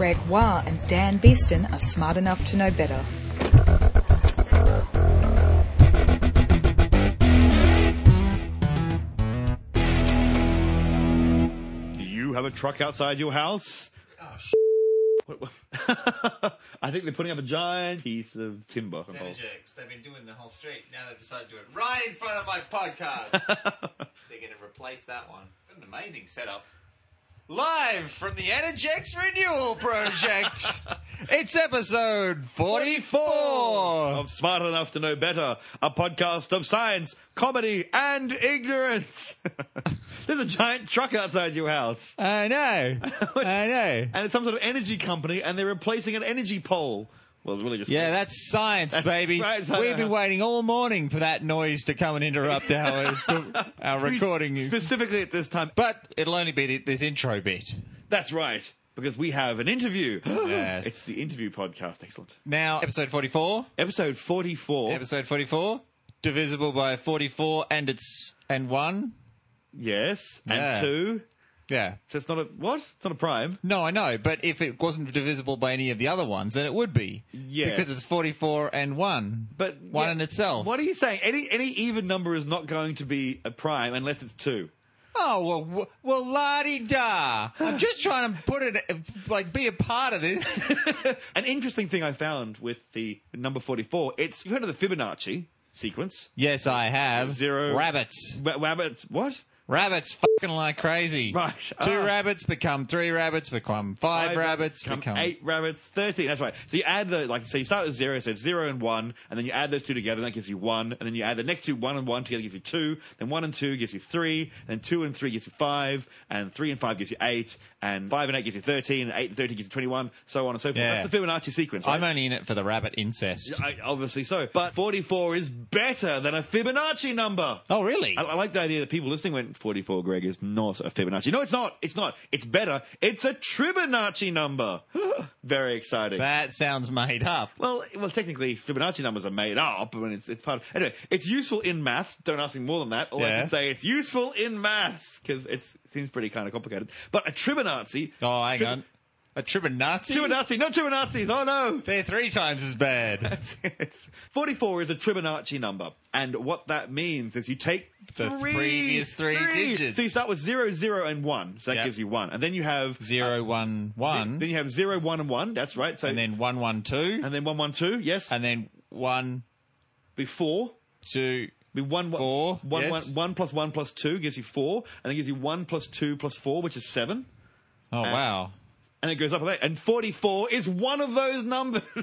Greg Wah and Dan Beeston are smart enough to know better. Do you have a truck outside your house? Oh, what- what- I think they're putting up a giant piece of timber. Energex. They've been doing the whole street. Now they've decided to do it right in front of my podcast. They're going to replace that one. What an amazing setup. Live from the Energex Renewal Project. it's episode 44. of Smart Enough to Know Better, a podcast of science, comedy, and ignorance. There's a giant truck outside your house. I know. I know. And it's some sort of energy company, and they're replacing an energy pole. Well, it's really just. Yeah, that's science, That's baby. right, so- We've been waiting all morning for that noise to come and interrupt our, our recording. Specifically at this time. But it'll only be this intro bit. That's right, because we have an interview. Yes. It's the interview podcast. Excellent. Now, episode 44. Episode 44. Episode 44. Divisible by 44 and it's and 1. Yes. Yeah. And two. Yeah. So it's not a. What? It's not a prime. No, I know, but if it wasn't divisible by any of the other ones, then it would be. Yeah. Because it's 44 and 1. But one yeah, in itself. What are you saying? Any any even number is not going to be a prime unless it's two. Oh, well, w- well, la di da. I'm just trying to put it, like, be a part of this. An interesting thing I found with the number forty-four. It's you've heard of the Fibonacci sequence. yes, I have. Zero- Rabbits. Rabbits. What? Rabbits fucking like crazy. Right. Two Ah. rabbits become three rabbits, become five, rabbits, become, become eight rabbits, thirteen. That's right. So you add the like. So you start with zero. So it's zero and one, and then you add those two together, and that gives you one. And then you add the next two, one and one together gives you two. Then one and two gives you three. Then two and three gives you five. And three and five gives you eight. And five and eight gives you thirteen. And eight and thirteen gives you twenty-one. So on and so forth. Yeah. That's the Fibonacci sequence. Right? I'm only in it for the rabbit incest. I, obviously so. But 44 is better than a Fibonacci number. Oh, really? I, I like the idea that people listening went 44, Greg, is not a Fibonacci. No, it's not. It's not. It's better. It's a Tribonacci number. Very exciting. That sounds made up. well, well, technically, Fibonacci numbers are made up, but it's, it's part of. Anyway, it's useful in maths. Don't ask me more than that. All I can say it's useful in maths because it seems pretty kind of complicated. But a Tribonacci. Oh, hang Trib- on. A Tribonacci? Tribonacci, not Tribonaccis. Oh no. They're three times as bad. It's- it's- 44 is a Tribonacci number. And what that means is you take The three, previous three digits. So you start with 0, 0, and 1. So that Yep. gives you 1. And then you have... Zero, uh, one, one, Then you have 0, 1, and 1. That's right. So and then one, one, two, and then 1, 1, 2. Yes. and then one, before... two. Be one, Four, one, yes. one- one plus 1 plus 2 gives you 4. And then gives you 1 plus 2 plus 4, which is 7. Oh, wow. And it goes up. And 44 is one of those numbers.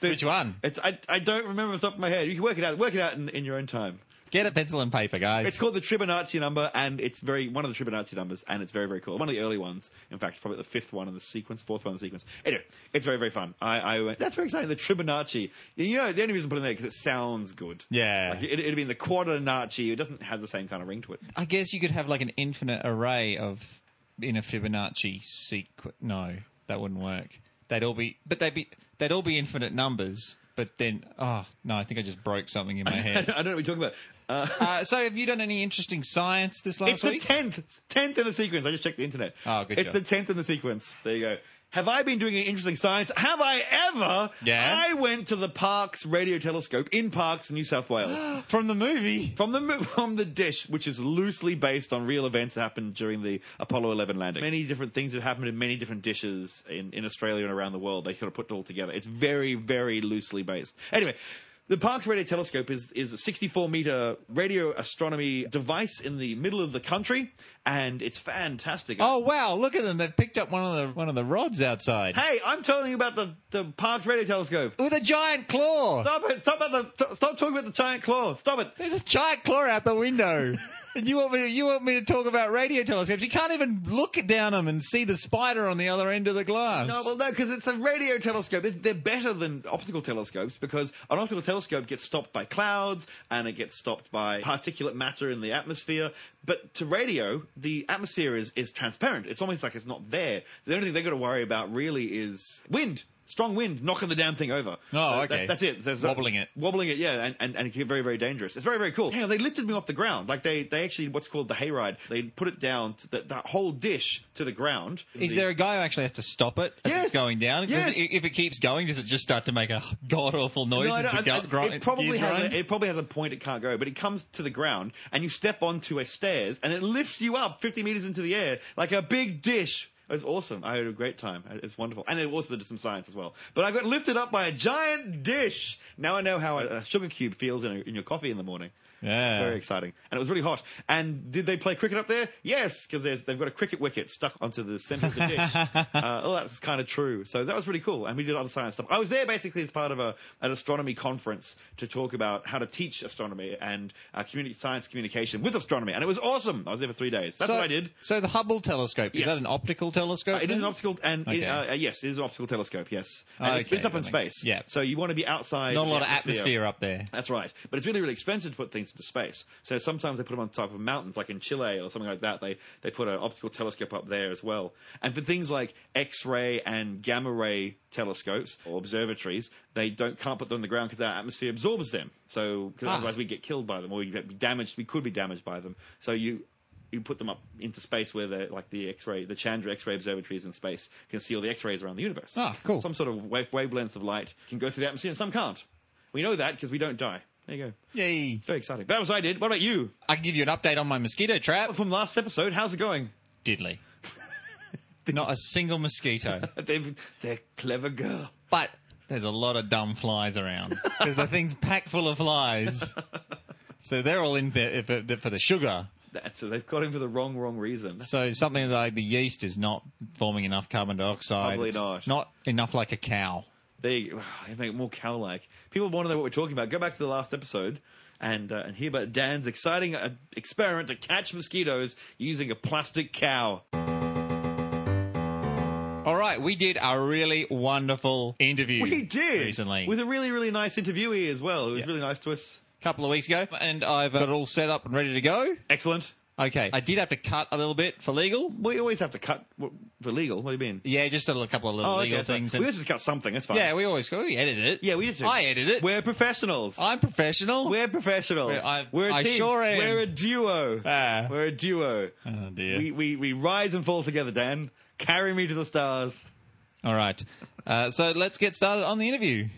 So Which one? It's I, I don't remember off the top of my head. You can work it out. Work it out in, in your own time. Get a pencil and paper, guys. It's called the Tribonacci number, and it's very one of the Tribonacci numbers, and it's very very cool. One of the early ones, in fact, probably the fifth one in the sequence, fourth one in the sequence. Anyway, it's very very fun. I, I went, that's very exciting. The Tribonacci, you know, the only reason I put it in there because it sounds good. Yeah. like it, it'd be in the Quadrinacci. It doesn't have the same kind of ring to it. I guess you could have like an infinite array of in a Fibonacci sequence. No, that wouldn't work. They'd all be, but they'd be, they'd all be infinite numbers. But then, oh no, I think I just broke something in my head. I don't know what you're talking about. Uh, uh, so, have you done any interesting science this last week? it's the tenth, tenth in the sequence. I just checked the internet. Oh, good It's job. the tenth in the sequence. There you go. Have I been doing any interesting science? Have I ever? Yeah. I went to the Parkes Radio Telescope in Parkes, New South Wales. From the movie. From the from the dish, which is loosely based on real events that happened during the Apollo 11 landing. Many different things that happened in many different dishes in, in Australia and around the world. They sort of put it all together. It's very, very loosely based. Anyway. The Parkes Radio Telescope is, is a 64 meter radio astronomy device in the middle of the country, and it's fantastic. Oh wow! Look at them. They've picked up one of the one of the rods outside Hey, I'm telling you about the, the Parkes Radio Telescope. with a giant claw. Stop it! Stop about the stop talking about the giant claw. Stop it! There's a giant claw out the window. you want me to, you want me to talk about radio telescopes? You can't even look down them and see the spider on the other end of the glass. No, well, no, because it's a radio telescope. It's, they're better than optical telescopes because an optical telescope gets stopped by clouds and it gets stopped by particulate matter in the atmosphere. But to radio, the atmosphere is, is transparent. It's almost like it's not there. The only thing they've got to worry about really is wind. Strong wind knocking the damn thing over. Oh, So okay. that- that's it. There's uh, Wobbling it. wobbling it, yeah, and, and, and it can get very, very dangerous. It's very, very cool. Hang on, they lifted me off the ground. Like they, they actually, what's called the hayride, they put it down, to the, that whole dish to the ground. Is The- there a guy who actually has to stop it as Yes. it's going down? Yes. i- If it keeps going, does it just start to make a god awful noise No, I as don't- the I- grind- it probably has grind? a, it probably has a point it can't go, but it comes to the ground and you step onto a stairs and it lifts you up 50 meters into the air like a big dish. It was awesome. I had a great time. It's wonderful. And it also did some science as well. But I got lifted up by a giant dish. Now I know how a, a sugar cube feels in, a, in your coffee in the morning. Yeah. Very exciting. And it was really hot. And did they play cricket up there? Yes, because they've got a cricket wicket stuck onto the center of the dish. uh, oh, that's kind of true. So that was really cool. And we did other science stuff. I was there basically as part of a, an astronomy conference to talk about how to teach astronomy and uh, community science communication with astronomy. And it was awesome. I was there for three days. That's so, what I did. So the Hubble telescope, is Yes. that an optical telescope? Uh, it is an optical, and Okay. uh, uh, yes, it is an optical telescope. Yes, and it's, Okay, up in space. yeah. So you want to be outside. Not a lot of atmosphere up there. That's right. But it's really, really expensive to put things into space. So sometimes they put them on top of mountains, like in Chile or something like that. They they put an optical telescope up there as well. And for things like X-ray and gamma ray telescopes or observatories, they don't can't put them on the ground because our atmosphere absorbs them. So 'cause Ah. otherwise we get killed by them or we get damaged. We could be damaged by them. So you. You put them up into space where they're like the X-ray, the Chandra X-ray observatories in space can see all the X-rays around the universe. Ah, cool. Some sort of wave, wavelengths of light can go through the atmosphere and some can't. We know that because we don't die. There you go. Yay. It's very exciting. That was what I did. What about you? I can give you an update on my mosquito trap. From last episode, how's it going? Diddly. Not a single mosquito. They've, they're clever girl. But there's a lot of dumb flies around. Because the thing's packed full of flies. So they're all in there for, for the sugar. That's so they've got him for the wrong, wrong reason. So something like the yeast is not forming enough carbon dioxide. Probably It's not. Not enough like a cow. They, make it more cow-like. People want to know what we're talking about. Go back to the last episode and uh, and hear about Dan's exciting uh, experiment to catch mosquitoes using a plastic cow. All right, we did a really wonderful interview. We did recently, with a really, really nice interviewee as well. It was Yeah. really nice to us. a couple of weeks ago, and I've got it all set up and ready to go. Excellent. Okay, I did have to cut a little bit for legal. We always have to cut for legal. What do you mean? Yeah, just a little- couple of little Oh, legal okay, so things. we always just cut something. That's fine. yeah, we always go. We edit it. yeah, we did. I edit it. We're professionals. I'm professional. We're professionals. We're- I- We're a I team. sure am. We're a duo. Ah. We're a duo. oh dear. We, we we rise and fall together. Dan, carry me to the stars. All right. Uh, so let's get started on the interview.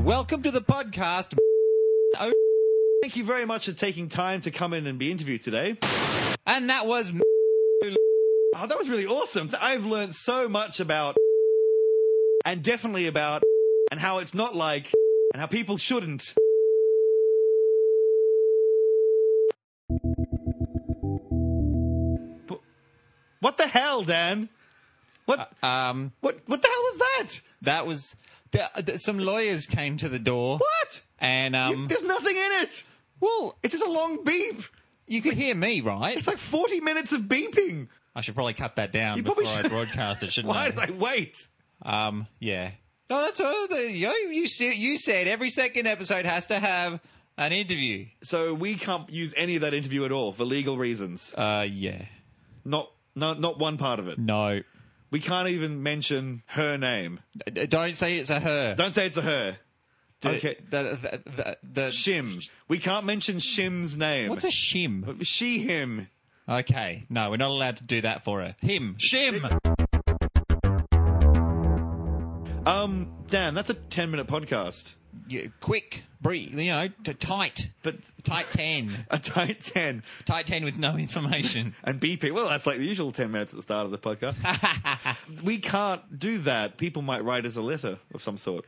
Welcome to the podcast. Thank you very much for taking time to come in and be interviewed today. And that was. Oh, that was really awesome. I've learned so much about, and definitely about, and how it's not like, and how people shouldn't. What the hell, Dan? What? Um, What? What the hell was that? that was. The, the, some lawyers came to the door. What? And um, There's nothing in it. well, It's just a long beep. you could hear me, right? It's like 40 minutes of beeping. I should probably cut that down You before probably I should. broadcast it, shouldn't Why I? did I wait? Um, yeah. No, that's all. The, you, you, said- you said every second episode has to have an interview. So we can't use any of that interview at all for legal reasons. Uh, yeah. Not, not, not one part of it. No. We can't even mention her name. D- Don't say it's a her. Don't say it's a her. The- Okay. The, the, the, Shim. We can't mention Shim's name. What's a shim? She, him. Okay. No, we're not allowed to do that for her. Him. Shim. Um, Dan, that's a 10 minute podcast. You, quick, brief, you know, t- tight. But Tight 10. a tight 10 Tight 10 with no information. and BP. Well, that's like the usual 10 minutes at the start of the podcast. we can't do that. People might write us a letter of some sort.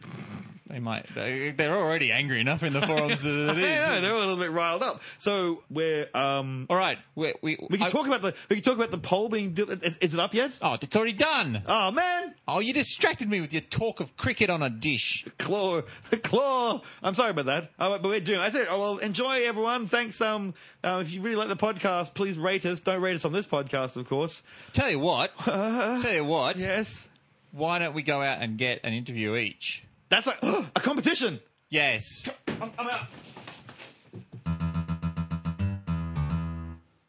They might. They, they're already angry enough in the forums as it is. they're a little bit riled up. So we're um All right. We, we, we can I- talk about the we can talk about the poll being. Is- Is it up yet? Oh, it's already done. Oh man, Oh, you distracted me with your talk of cricket on a dish. claw, the claw. I'm sorry about that. Oh, but we're doing. I said, oh, well, enjoy everyone. Thanks. Um, uh, if you really like the podcast, please rate us. Don't rate us on this podcast, of course. Tell you what. tell you what. Yes, Why don't we go out and get an interview each? That's like a competition. Yes. I'm, I'm out.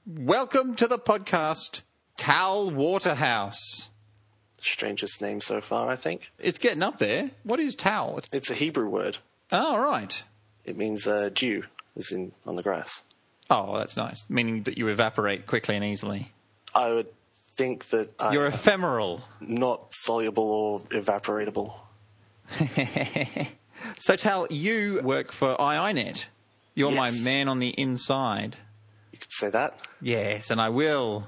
Welcome to the podcast, Tal Waterhouse. strangest name so far, I think. It's getting up there. What is towel? It's- It's a Hebrew word. Oh, right. It means uh, dew, as in on the grass. Oh, that's nice. Meaning that you evaporate quickly and easily. I would think that I'm You're ephemeral. not soluble or evaporatable. so, Tal, you work for iiNet. You're my man on the inside. You could say that. Yes, and I will.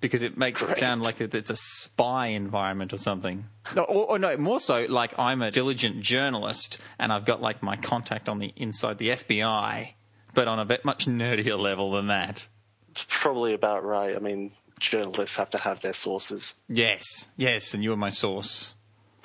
Because it makes it sound like it's a spy environment or something. No, or, or no, more so like I'm a diligent journalist and I've got like my contact on the inside the FBI, but on a bit much nerdier level than that. It's probably about right. I mean, journalists have to have their sources. Yes, yes, and you are my source.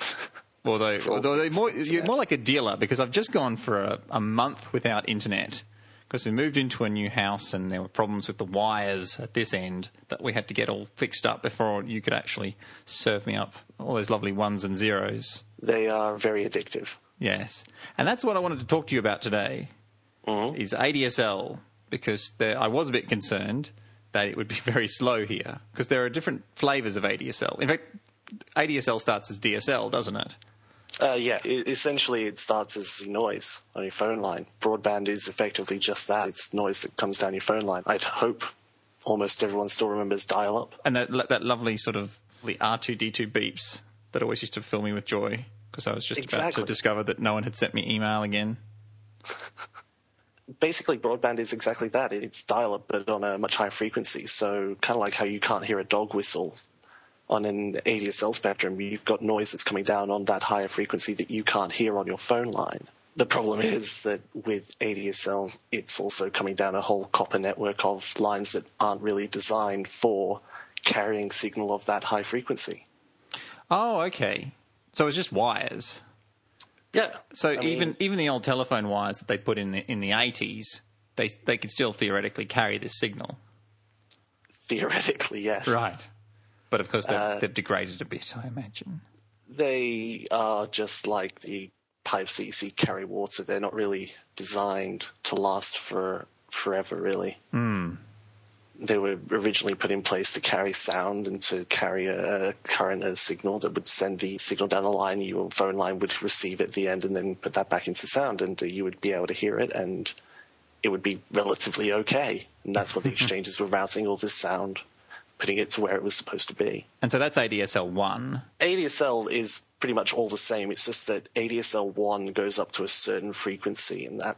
Although, although more, you're more like a dealer because I've just gone for a, a month without internet because we moved into a new house and there were problems with the wires at this end that we had to get all fixed up before you could actually serve me up all those lovely ones and zeros. They are very addictive. Yes, and that's what I wanted to talk to you about today Mhm. is ADSL because there, I was a bit concerned that it would be very slow here because there are different flavors of ADSL. In fact, ADSL starts as DSL, doesn't it? Uh, yeah, i essentially it starts as noise on your phone line. Broadband is effectively just that. It's noise that comes down your phone line. I'd hope almost everyone still remembers dial-up. And that that lovely sort of the R2D2 beeps that always used to fill me with joy because I was just about to discover that no one had sent me email again. Basically, broadband is exactly that. It's dial-up, but on a much higher frequency. So kind of like how you can't hear a dog whistle on an ADSL spectrum, you've got noise that's coming down on that higher frequency that you can't hear on your phone line. The problem is that with ADSL, it's also coming down a whole copper network of lines that aren't really designed for carrying signal of that high frequency. Oh, okay. So it's just wires. Yeah. So I mean- even even the old telephone wires that they put in the in the eighties, they they could still theoretically carry this signal. Theoretically, yes. Right. But of course, they've, Uh, they've degraded a bit, I imagine. They are just like the pipes that you see carry water. They're not really designed to last for forever, really. Hmm. They were originally put in place to carry sound and to carry a current, a signal that would send the signal down the line. Your phone line would receive it at the end and then put that back into sound, and uh, you would be able to hear it, and it would be relatively okay. And that's what the exchanges were routing all this sound, putting it to where it was supposed to be. And so that's ADSL one. ADSL is pretty much all the same. It's just that ADSL 1 goes up to a certain frequency and that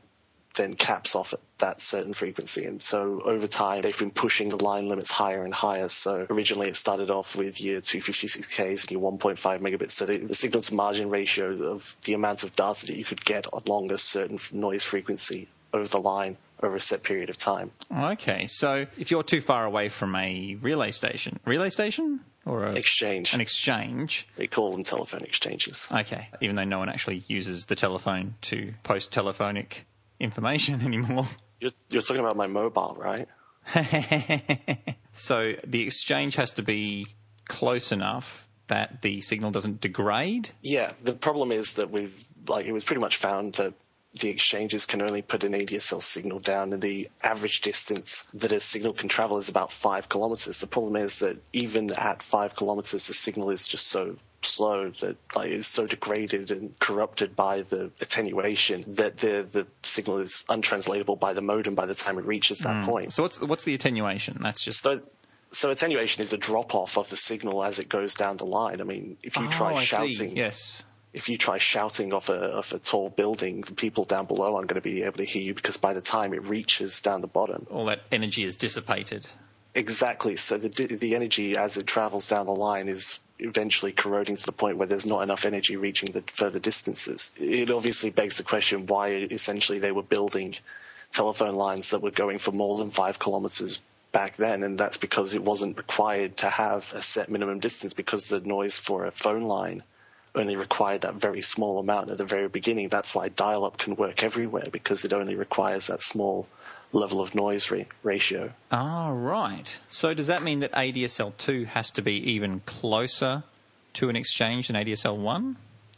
then caps off at that certain frequency. And so over time, they've been pushing the line limits higher and higher. So originally it started off with your 256Ks and your 1.5 megabits. So the, the signal to margin ratio of the amount of data that you could get along a certain noise frequency over the line over a set period of time. Okay, so if you're too far away from a relay station, relay station or a, Exchange. an exchange, They call them telephone exchanges. okay, even though no one actually uses the telephone to post telephonic information anymore. You're, you're talking about my mobile, right? so the exchange has to be close enough that the signal doesn't degrade. Yeah, the problem is that we've like it was pretty much found that the exchanges can only put an ADSL signal down, and the average distance that a signal can travel is about five kilometers. The problem is that even at five kilometers, the signal is just so slow that like it's so degraded and corrupted by the attenuation that the the signal is untranslatable by the modem by the time it reaches that hmm. point. So what's what's the attenuation? That's just So, so attenuation is the drop off of the signal as it goes down the line. I mean, if you Oh, try I see. shouting, Yes. If you try shouting off a off a tall building, the people down below aren't going to be able to hear you because by the time it reaches down the bottom, All that energy is dissipated. exactly. So the the energy as it travels down the line is eventually corroding to the point where there's not enough energy reaching the further distances. It obviously begs the question why essentially they were building telephone lines that were going for more than five kilometers back then, and that's because it wasn't required to have a set minimum distance because the noise for a phone line only required that very small amount at the very beginning. That's why dial-up can work everywhere because it only requires that small level of noise ra- ratio. Ah, right. So does that mean that ADSL two has to be even closer to an exchange than ADSL one?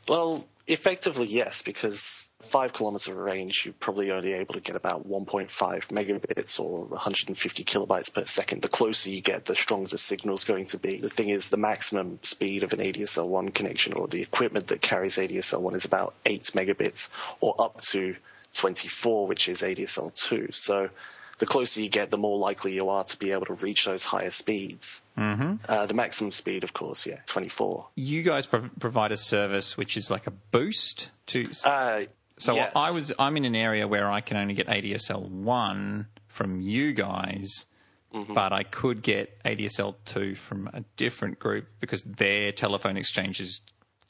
Well, Effectively, yes, because five kilometers of range, you're probably only able to get about 1.5 megabits or 150 kilobytes per second. The closer you get, the stronger the signal's going to be. The thing is, the maximum speed of an ADSL1 connection or the equipment that carries ADSL1 is about 8 megabits or up to 24, which is ADSL2. So the closer you get, the more likely you are to be able to reach those higher speeds. Mm-hmm. Uh, the maximum speed, of course, yeah, 24. You guys pro- provide a service which is like a boost to. Uh, so yes. I was I'm in an area where I can only get ADSL one from you guys, Mm-hmm. but I could get ADSL two from a different group because their telephone exchange is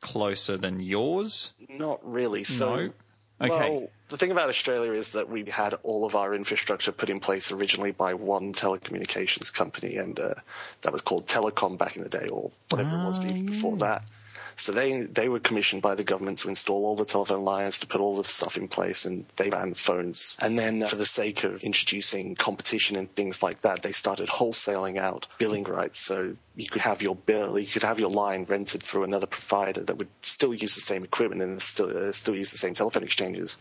closer than yours. Not really. So, No? Okay. well, the thing about Australia is that we had all of our infrastructure put in place originally by one telecommunications company, and uh, that was called Telecom back in the day, or whatever it was Ah, be- before that. So they they were commissioned by the government to install all the telephone lines, to put all the stuff in place, and they ran phones. And then, uh, for the sake of introducing competition and things like that, they started wholesaling out billing rights. So you could have your bill, you could have your line rented through another provider that would still use the same equipment and still uh, still use the same telephone exchanges,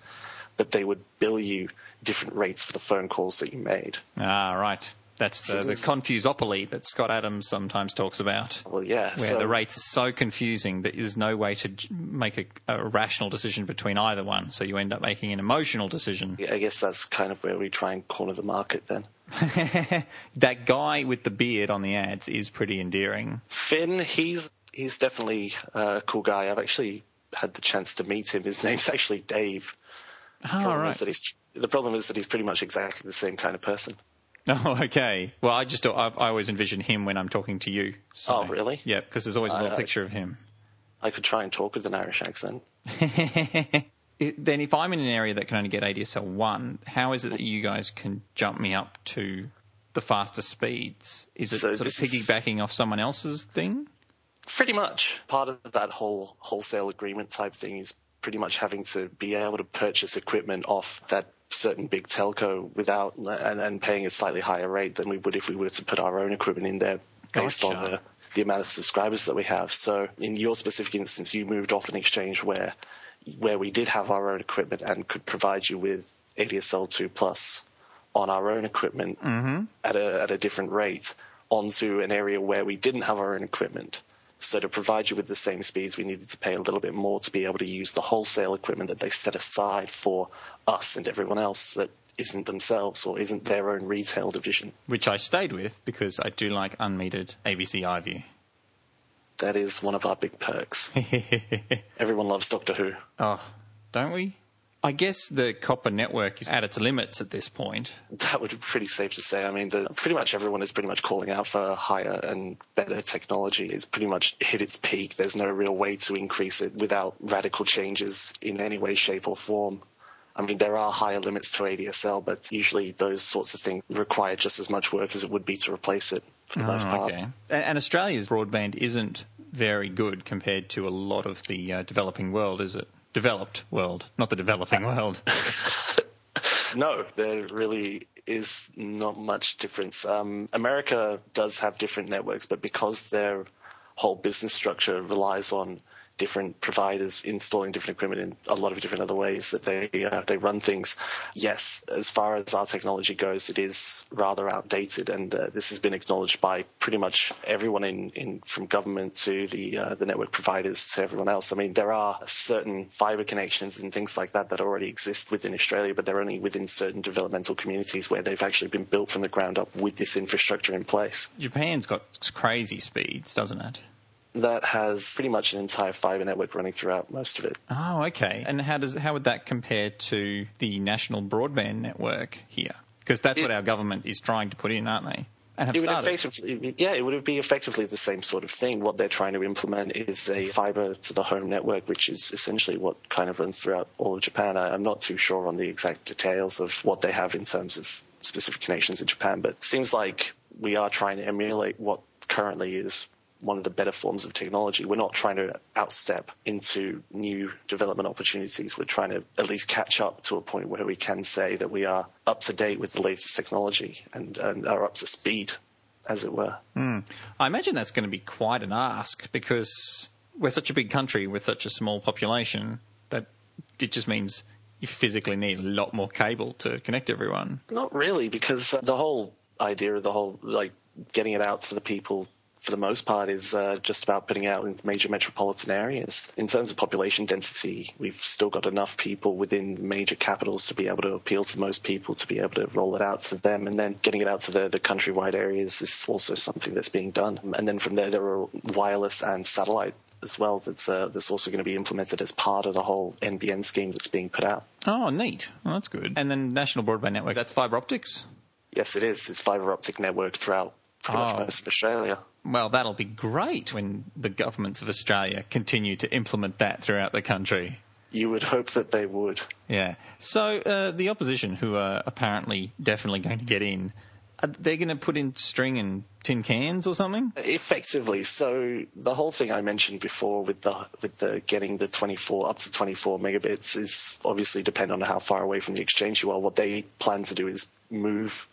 but they would bill you different rates for the phone calls that you made. Ah, right. That's the, So the confusopoly that Scott Adams sometimes talks about. Well, yeah. Where so- the rates are so confusing that there's no way to make a, a rational decision between either one. So you end up making an emotional decision. I guess that's kind of where we try and corner the market then. that guy with the beard on the ads is pretty endearing. Finn, he's he's definitely a cool guy. I've actually had the chance to meet him. His name's actually Dave. Oh, Problem right. is that he's, the problem is that he's pretty much exactly the same kind of person. Oh, okay. Well, I just I, I always envision him when I'm talking to you. So, Oh, really? Yeah, because there's always a little Uh, picture of him. I could try and talk with an Irish accent. It- then, if I'm in an area that can only get ADSL one, how is it that you guys can jump me up to the faster speeds? Is it So sort of this is- piggybacking off someone else's thing? Pretty much. Part of that whole wholesale agreement type thing is pretty much having to be able to purchase equipment off that certain big telco without and, and paying a slightly higher rate than we would if we were to put our own equipment in there based Gotcha. on the, the amount of subscribers that we have. So in your specific instance, you moved off an exchange where where we did have our own equipment and could provide you with ADSL2 plus on our own equipment mm-hmm. at a at a different rate onto an area where we didn't have our own equipment. So to provide you with the same speeds, we needed to pay a little bit more to be able to use the wholesale equipment that they set aside for us and everyone else that isn't themselves or isn't their own retail division. Which I stayed with because I do like unmetered ABC iView. That is one of our big perks. Everyone loves Doctor Who. oh, don't we? I guess the copper network is at its limits at this point. That would be pretty safe to say. I mean, the, pretty much everyone is pretty much calling out for higher and better technology. It's pretty much hit its peak. There's no real way to increase it without radical changes in any way, shape, or form. I mean, there are higher limits to ADSL, but usually those sorts of things require just as much work as it would be to replace it for the most Oh, part. okay. And, and Australia's broadband isn't very good compared to a lot of the uh, developing world, is it? Developed world, not the developing world. No, there really is not much difference. Um, America does have different networks, but because their whole business structure relies on different providers installing different equipment in a lot of different other ways that they uh, they run things. Yes, as far as our technology goes, it is rather outdated, and uh, this has been acknowledged by pretty much everyone in, in from government to the uh, the network providers to everyone else. I mean, there are certain fiber connections and things like that that already exist within Australia, but they're only within certain developmental communities where they've actually been built from the ground up with this infrastructure in place. Japan's got crazy speeds, doesn't it? That has pretty much an entire fiber network running throughout most of it. Oh, okay. And how does how would that compare to the national broadband network here? Because that's what our government is trying to put in, aren't they? And have It would started. effectively, yeah, it would be effectively the same sort of thing. What they're trying to implement is a fiber to the home network, which is essentially what kind of runs throughout all of Japan. I, I'm not too sure on the exact details of what they have in terms of specific connections in Japan, but it seems like we are trying to emulate what currently is one of the better forms of technology. We're not trying to outstep into new development opportunities. We're trying to at least catch up to a point where we can say that we are up to date with the latest technology and, and are up to speed, as it were. Hmm. I imagine that's going to be quite an ask because we're such a big country with such a small population that it just means you physically need a lot more cable to connect everyone. Not really, because the whole idea of the whole like getting it out to the people for the most part is uh, just about putting out in major metropolitan areas. In terms of population density, we've still got enough people within major capitals to be able to appeal to most people to be able to roll it out to them, and then getting it out to the, the countrywide areas is also something that's being done. And then from there, there are wireless and satellite as well that's uh, that's also going to be implemented as part of the whole NBN scheme that's being put out. Oh, neat. Well, that's good. And then National Broadband Network, that's fibre optics? Yes, it is. It's fibre optic network throughout pretty Oh. much most of Australia. Well, that'll be great when the governments of Australia continue to implement that throughout the country. You would hope that they would. Yeah. So uh, the opposition, who are apparently definitely going to get in, they're going to put in string and tin cans or something. Effectively, so the whole thing I mentioned before with the with the getting the 24 up to 24 megabits is obviously depend on how far away from the exchange you are. What they plan to do is move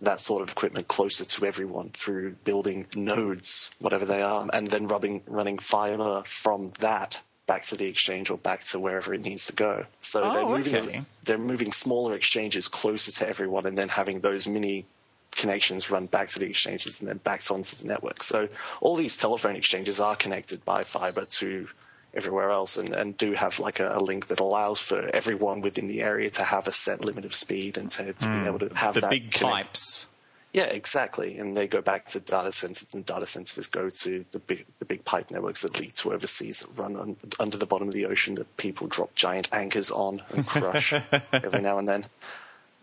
that sort of equipment closer to everyone through building nodes, whatever they are, and then rubbing running fiber from that back to the exchange or back to wherever it needs to go. So Oh, they're moving okay. they're moving smaller exchanges closer to everyone and then having those mini connections run back to the exchanges and then back onto the network. So all these telephone exchanges are connected by fiber to everywhere else and, and do have like a, a link that allows for everyone within the area to have a set limit of speed and to, to be hmm. able to have The that big connect- pipes. yeah, exactly. And they go back to data centers, and data centers go to the big the big pipe networks that lead to overseas that run un, under the bottom of the ocean that people drop giant anchors on and crush every now and then.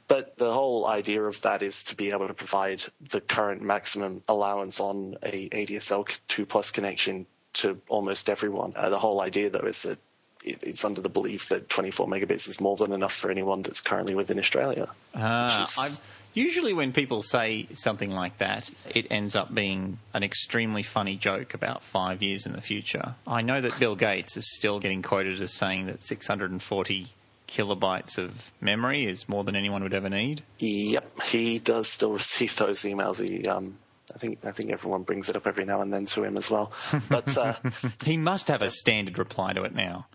But the whole idea of that is to be able to provide the current maximum allowance on a ADSL 2 plus connection to almost everyone. Uh, the whole idea, though, is that it, it's under the belief that 24 megabits is more than enough for anyone that's currently within Australia. Ah, is- usually when people say something like that, it ends up being an extremely funny joke about five years in the future. I know that Bill Gates is still getting quoted as saying that 640 kilobytes of memory is more than anyone would ever need. Yep, he does still receive those emails. He, um, I think, I think everyone brings it up every now and then to him as well. But uh, He must have a standard reply to it now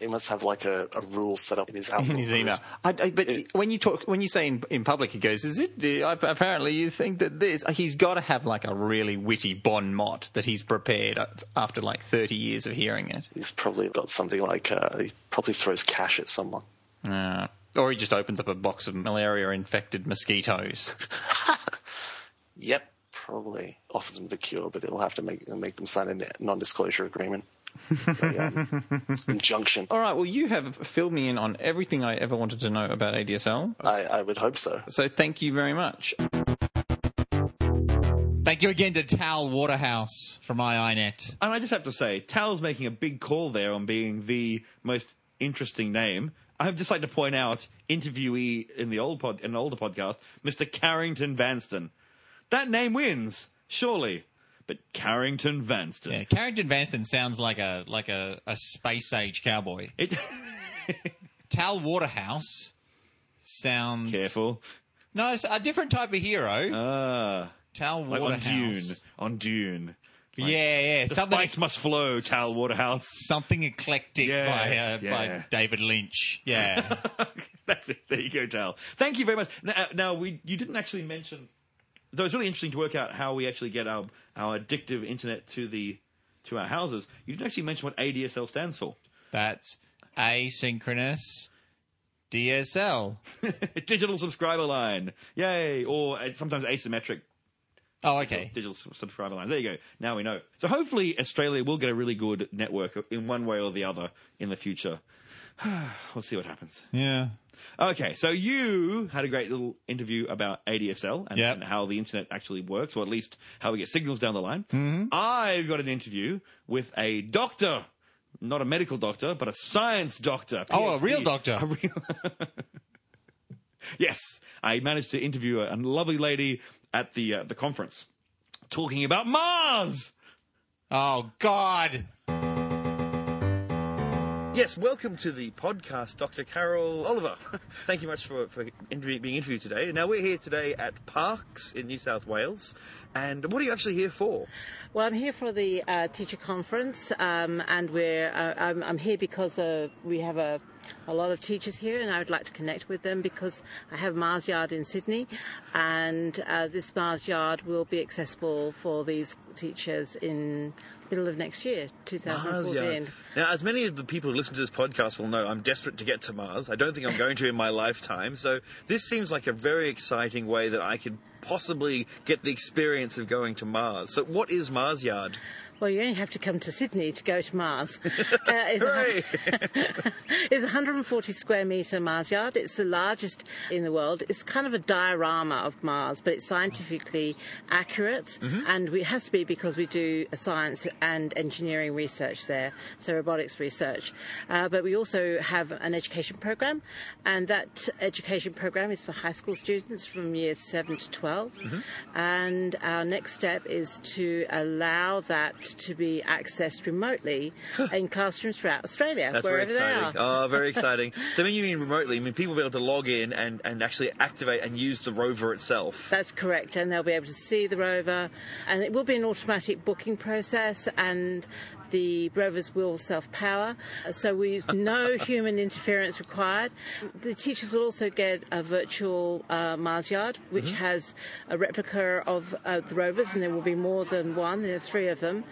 he must have like a, a rule set up in his Outlook. in his email. I, I, but It- when you talk, when you say in, in public, he goes, "Is it? uh, Apparently, you think that this." He's got to have like a really witty bon mot that he's prepared after like thirty years of hearing it. He's probably got something like uh, he probably throws cash at someone. Uh, or he just opens up a box of malaria-infected mosquitoes. Yep, probably offers them the cure, but it'll have to make make them sign a non-disclosure agreement. A, um, injunction. All right. Well, you have filled me in on everything I ever wanted to know about ADSL. I, I would hope so. So thank you very much. Thank you again to Tal Waterhouse from iiNet. And I just have to say, Tal's making a big call there on being the most interesting name. I'd just like to point out, interviewee in the old pod, in an older podcast, Mr. Carrington Vanston. That name wins, surely. But Carrington Vanston. Yeah, Carrington Vanston sounds like a like a, a space age cowboy. It, Tal Waterhouse sounds careful. No, it's a different type of hero. Ah, Tal like on Waterhouse. Dune. On Dune. yeah, yeah, The something spice must flow, Tal Waterhouse. something eclectic Yes, by uh, yeah. by David Lynch. Yeah. That's it. There you go, Tal. Thank you very much. Now, now we you didn't actually mention. Though it's really interesting to work out how we actually get our our addictive internet to the to our houses. You didn't actually mention what ADSL stands for. That's asynchronous DSL. Digital subscriber line. Yay! Or uh, sometimes asymmetric Oh, okay. digital s- subscriber lines. There you go. Now we know. So hopefully Australia will get a really good network in one way or the other in the future. we'll see what happens. Yeah. Okay, so you had a great little interview about ADSL and, Yep. and how the internet actually works, or at least how we get signals down the line. Mm-hmm. I've got an interview with a doctor, not a medical doctor, but a science doctor. Oh, a real doctor. A real- yes, I managed to interview a, a lovely lady at the uh, the conference, talking about Mars. Oh God. Yes, welcome to the podcast, Dr. Carol Oliver. Thank you much for, for being interviewed today. Now, we're here today at Parkes in New South Wales. And what are you actually here for? Well, I'm here for the uh, teacher conference, um, and we're uh, I'm, I'm, here because uh, we have a, a lot of teachers here, and I would like to connect with them because I have Mars Yard in Sydney, and uh, this Mars Yard will be accessible for these teachers in middle of next year, 2014. Now, as many of the people who listen to this podcast will know, I'm desperate to get to Mars. I don't think I'm going to in my lifetime. So this seems like a very exciting way that I could possibly get the experience of going to Mars. So what is Mars Yard? Well, you only have to come to Sydney to go to Mars. Uh, it's, a, it's 140 square metre Mars yard. It's the largest in the world. It's kind of a diorama of Mars, but it's scientifically accurate, mm-hmm. and it has to be because we do science and engineering research there, so robotics research. Uh, but we also have an education program, and that education program is for high school students from years 7 to 12. Mm-hmm. And our next step is to allow that to be accessed remotely in classrooms throughout Australia, That's wherever very exciting. they are. Oh, very exciting. so when you mean remotely, I mean people will be able to log in and, and actually activate and use the rover itself. That's correct, and they'll be able to see the rover, and it will be an automatic booking process, and the rovers will self-power, so we no human interference required. The teachers will also get a virtual uh, Mars yard, which mm-hmm. has a replica of uh, the rovers, and there will be more than one. There are three of them,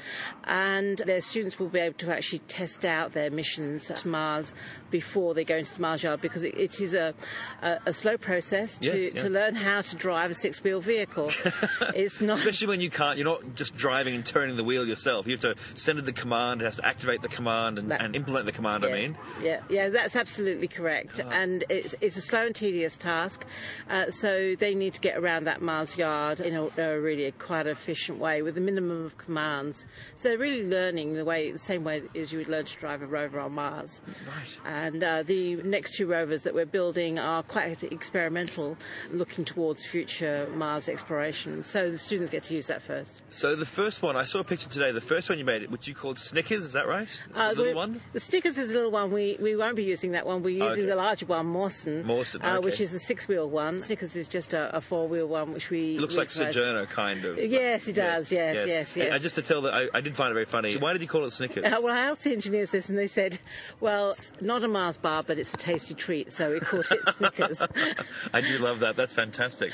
and their students will be able to actually test out their missions to Mars before they go into the Mars yard because it, it is a, a, a, slow process to, yes, yeah. to learn how to drive a six-wheel vehicle. it's not especially when you can't. You're not just driving and turning the wheel yourself. You have to send it the command. It has to activate the command and, that, and implement the command. Yeah, I mean, yeah, yeah, that's absolutely correct. Oh. And it's it's a slow and tedious task. Uh, so they need to get around that Mars yard in a, a really a quite efficient way with a minimum of commands. So they're really learning the way the same way as you would learn to drive a rover on Mars. Right. And uh, the next two rovers that we're building are quite experimental, looking towards future Mars exploration. So the students get to use that first. So the first one, I saw a picture today. The first one you made, which you called Snickers, is that right? Uh, the little one. The Snickers is a little one. We we won't be using that one. We're using okay. the larger one, Mawson. Mawson, uh, okay. which is a six-wheel one. Snickers is just a, a four-wheel one, which we. It looks like Sojourner, kind of. Yes, it does. Yes, yes, yes. yes, And just to tell that, I, I, did find it very funny. Why did you call it Snickers? Well, I asked the engineers this, and they said, "Well, not a Mars bar, but it's a tasty treat, so we called it Snickers. I do love that. That's fantastic.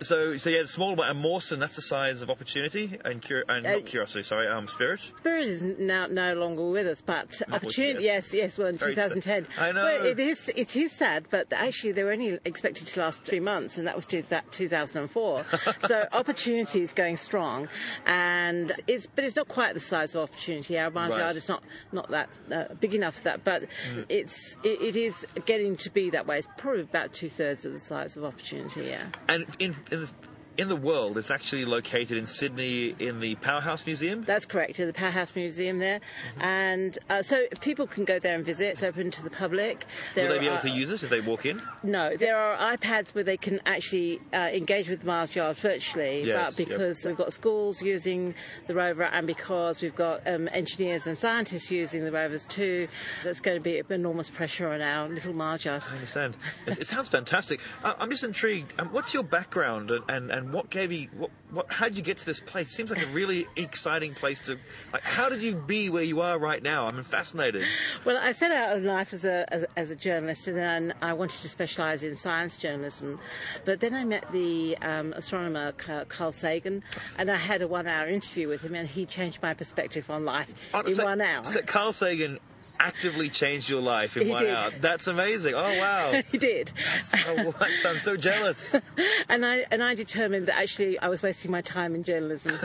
So, so yeah, the small one, and Mawson, that's the size of opportunity and, cur- and uh, not curiosity, sorry, um, spirit. Spirit is now no longer with us, but opportunity, yes. yes, well, in Very 2010. I know. Well, it is, it is sad, but actually they were only expected to last three months, and that was to that 2004. so opportunity is going strong, and it's, but it's not quite the size of opportunity. Our Mars right. Yard is not not that uh, big enough for that, but mm. it's it, it is getting to be that way. It's probably about two thirds of the size of opportunity. Yeah. And in, in the in the world. It's actually located in Sydney in the Powerhouse Museum. That's correct, in the Powerhouse Museum there. Mm-hmm. And uh, so people can go there and visit. It's open to the public. There Will they be able are, to use it if they walk in? No, there are iPads where they can actually uh, engage with Mars Yard virtually. Yes, but because yep. we've got schools using the rover and because we've got um, engineers and scientists using the rovers too, there's going to be enormous pressure on our little Mars Yard. I understand. it, it, sounds fantastic. I'm just intrigued. Um, what's your background and, and, and what gave you what, what how did you get to this place? It seems like a really exciting place to like how did you be where you are right now? I'm fascinated. Well, I set out in life as a as, as a journalist and then I wanted to specialize in science journalism. But then I met the um, astronomer Carl Sagan and I had a 1-hour interview with him and he changed my perspective on life Honestly, in 1 hour. So Carl Sagan actively changed your life in he one did. hour. That's amazing. Oh wow. he did. So, I'm so jealous. and I and I determined that actually I was wasting my time in journalism,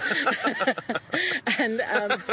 and um,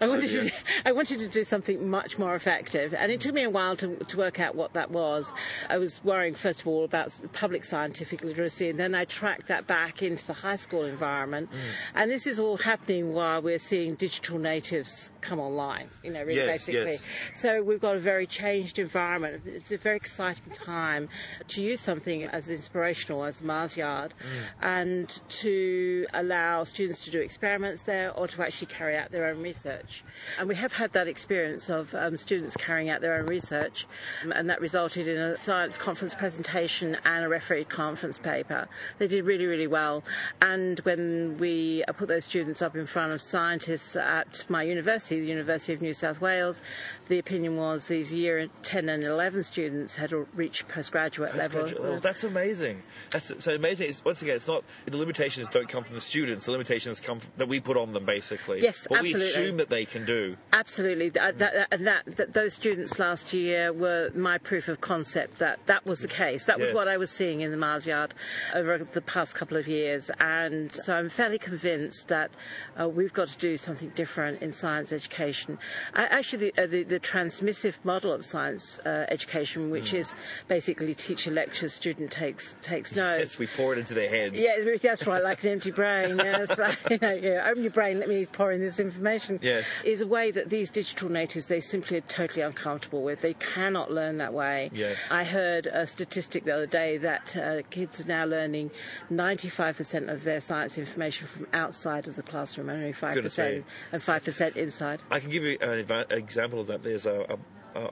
I wanted oh, to I wanted to do something much more effective. And it took me a while to to work out what that was. I was worrying first of all about public scientific literacy, and then I tracked that back into the high school environment. Mm. And this is all happening while we're seeing digital natives come online. You know, really yes, basically. Yes. So we've got a very changed environment. It's a very exciting time to use something as inspirational as Mars Yard and to allow students to do experiments there or to actually carry out their own research. And we have had that experience of um, students carrying out their own research, um, and that resulted in a science conference presentation and a refereed conference paper. They did really, really well. And when we uh, put those students up in front of scientists at my university, the University of New South Wales, the opinion was these year 10 and 11 students had reached postgraduate, Postgraduate level. levels. That's amazing. That's so amazing. It's, once again, it's not the limitations don't come from the students. The limitations come from, that we put on them, basically. Yes, what we assume that they can do. Absolutely, that, that, that, that those students last year were my proof of concept that that was the case. That was Yes. what I was seeing in the Mars Yard over the past couple of years, and so I'm fairly convinced that uh, we've got to do something different in science education. I, actually, the, uh, the, the transmissive model of science uh, education, which is basically teacher lectures, student takes takes notes. Yes, we pour it into their heads. Yeah, that's right, like an empty brain. Yes, you know, yeah, open your brain, let me pour in this information. Yes. Is a way that these digital natives, they simply are totally uncomfortable with. They cannot learn that way. Yes. I heard a statistic the other day that uh, kids are now learning 95% of their science information from outside of the classroom, only 5%, and 5% inside. I can give you an example of that. There's a, a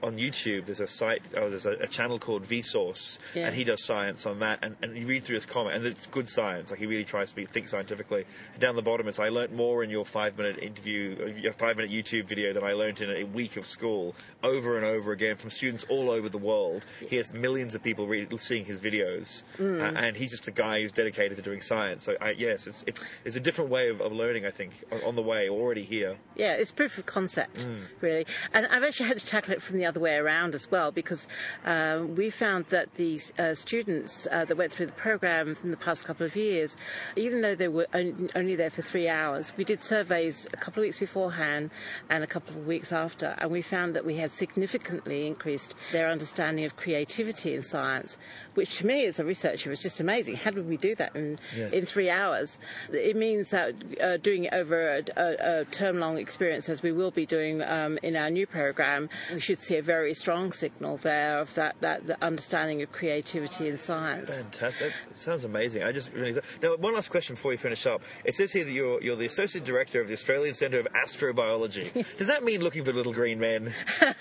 on YouTube. There's a site. Oh, there's a, a channel called Vsauce, Yeah. and he does science on that. And, and you read through his comment, and it's good science. Like he really tries to be, think scientifically. And down the bottom, it's I learnt more in your five minute interview, uh, your five minute YouTube video than I learnt in a week of school, over and over again from students all over the world. He has millions of people read, seeing his videos, Mm. uh, and he's just a guy who's dedicated to doing science. So I, yes, it's it's it's a different way of, of learning. I think on- on the way, already here. Yeah, it's proof of concept, Mm. really. And I've actually had to tackle it from the other way around as well because um, we found that the uh, students uh, that went through the program in the past couple of years, even though they were on- only there for three hours, we did surveys a couple of weeks beforehand and a couple of weeks after, and we found that we had significantly increased their understanding of creativity in science, which to me as a researcher was just amazing. How did we do that in, Yes. in three hours? It means that uh, doing it over a, a, a term long experience, as we will be doing um, in our new program, we should see a very strong signal there of that, that the understanding of creativity in science. Fantastic. Sounds amazing. I just really now one last question before we finish up. It says here that you're you're the associate director of the Australian Centre of Astrobiology. Does that mean looking for little green men?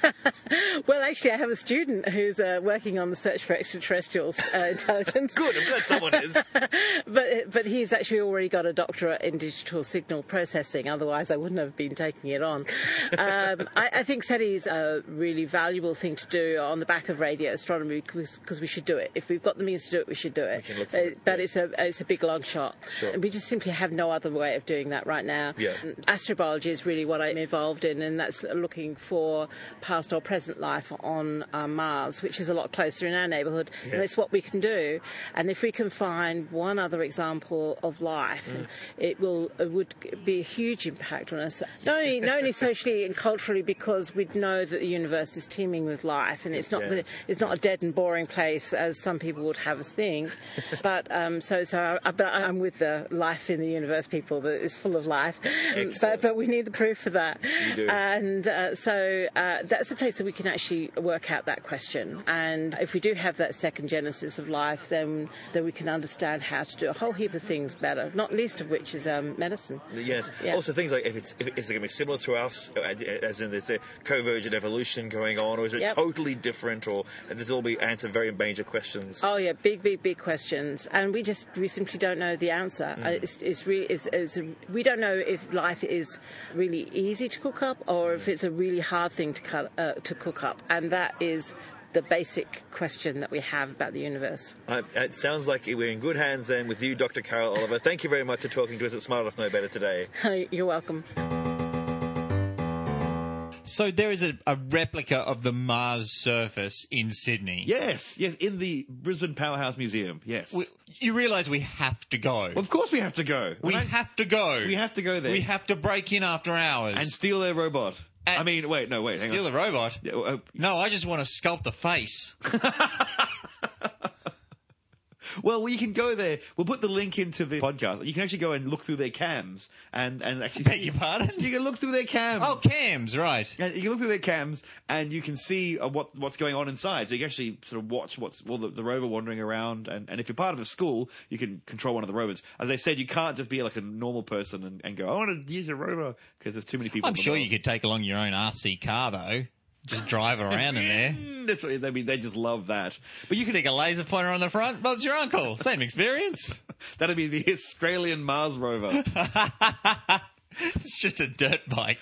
Well, actually, I have a student who's uh, working on the search for extraterrestrials uh, intelligence. Good. I'm glad someone is. but but he's actually already got a doctorate in digital signal processing. Otherwise, I wouldn't have been taking it on. Um, I, I think SETI's a really valuable thing to do on the back of radio astronomy because, because we should do it. If we've got the means to do it, we should do it. can look for Uh, it, but yes. it's a it's a big long shot. Sure. And we just simply have no other way of doing that right now. Yeah. Astrobiology is really what I'm involved in, and that's looking for past or present life on uh, Mars, which is a lot closer in our neighbourhood. And it's what we can do. And if we can find one other example of life, Mm. it will it would be a huge impact on us. Not only not only socially and culturally, because we'd know that the universe is teeming with life, and it's not the, Yes. it's not a dead and boring place as some people would have us think. but um, so so I, but I'm with the life in the universe people that is full of life. But but we need the proof for that. You do. And uh, so uh, that's a place that we can actually work out that question. And if we do have that second genesis of life, then then we can understand how to do a whole heap of things better. Not least of which is um, medicine. Yes. Yeah. Also, things like if it's if is it going to be similar to us, uh, as in there's a convergent evolution going on, or is it Yep. totally different, or there's all be answer very major questions. Oh yeah, big, big, big questions, and we just we simply don't know the answer. Mm. Uh, it's, it's really it's, it's a, we don't know if life is really easy to cook up or if it's a really hard thing to cut, uh, to cook up, and that is the basic question that we have about the universe. Uh, it sounds like we're in good hands then with you, Dr. Carol Oliver. Thank you very much for talking to us at Smart Enough Know Better today. You're welcome. So there is a, a replica of the Mars surface in Sydney. Yes, yes, in the Brisbane Powerhouse Museum. Yes. We, you realise we have to go. of course, we have to go. we I- have to go. we have to go there We have to break in after hours and steal their robot. And- I mean, wait, no, wait, hang steal the robot. Uh, No, I just want to sculpt a face. Well, we can go there. We'll put the link into the podcast. You can actually go and look through their cams and and actually. Beg your pardon? You can look through their cams. Oh, cams, right. And you can look through their cams and you can see uh, what what's going on inside. So you can actually sort of watch what's well the, the rover wandering around. And, and if you're part of a school, you can control one of the rovers. As I said, you can't just be like a normal person and, and go, I want to use a rover because there's too many people. I'm sure world. you could take along your own RC car though. Just drive around in there. That's what I mean. They just love that. But you can take a laser pointer on the front. Bob's your uncle. Same experience. that'd be the Australian Mars rover. it's just a dirt bike.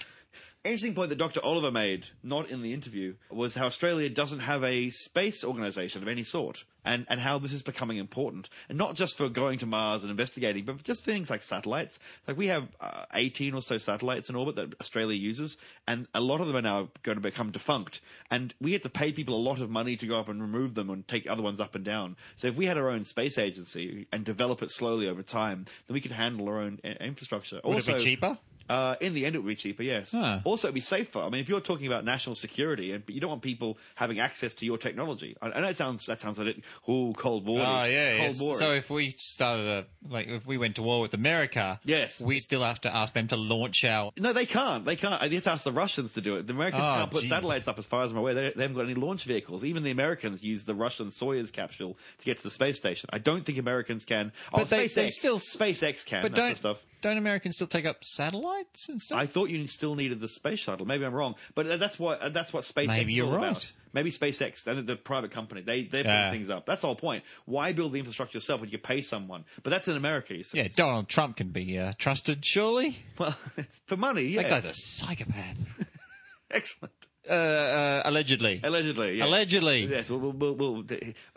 Interesting point that Dr. Oliver made, not in the interview, was how Australia doesn't have a space organization of any sort, and, and how this is becoming important. And not just for going to Mars and investigating, but just things like satellites. Like we have uh, 18 or so satellites in orbit that Australia uses, and a lot of them are now going to become defunct. And we have to pay people a lot of money to go up and remove them and take other ones up and down. So if we had our own space agency and develop it slowly over time, then we could handle our own uh, infrastructure. Would also, it be cheaper? Uh, in the end, it would be cheaper, yes. Huh. Also, it'd be safer. I mean, if you're talking about national security, and you don't want people having access to your technology. I, I know it sounds that sounds like oh, Cold War. Oh yeah. Cold yes. War. So if we started a like if we went to war with America, Yes. we still have to ask them to launch our. no, they can't. They can't. They have to ask the Russians to do it. The Americans Oh, can't put geez. satellites up, as far as I'm aware. They, they haven't got any launch vehicles. Even the Americans use the Russian Soyuz capsule to get to the space station. I don't think Americans can. Oh, But they- SpaceX, they still- SpaceX can. But don't of don't Americans still take up satellites and stuff? I thought you still needed the space shuttle. Maybe I'm wrong, but that's what that's what SpaceX Maybe is you're all right. about. Maybe SpaceX, and the private company, they they put Yeah. things up. That's the whole point. Why build the infrastructure yourself when you pay someone? But that's in America. You see. yeah, Donald Trump can be uh, trusted, surely. Well, it's for money. Yeah. That guy's a psychopath. excellent. uh, uh, allegedly. Allegedly. Yes. Allegedly. Yes. We'll, we'll, we'll, we'll,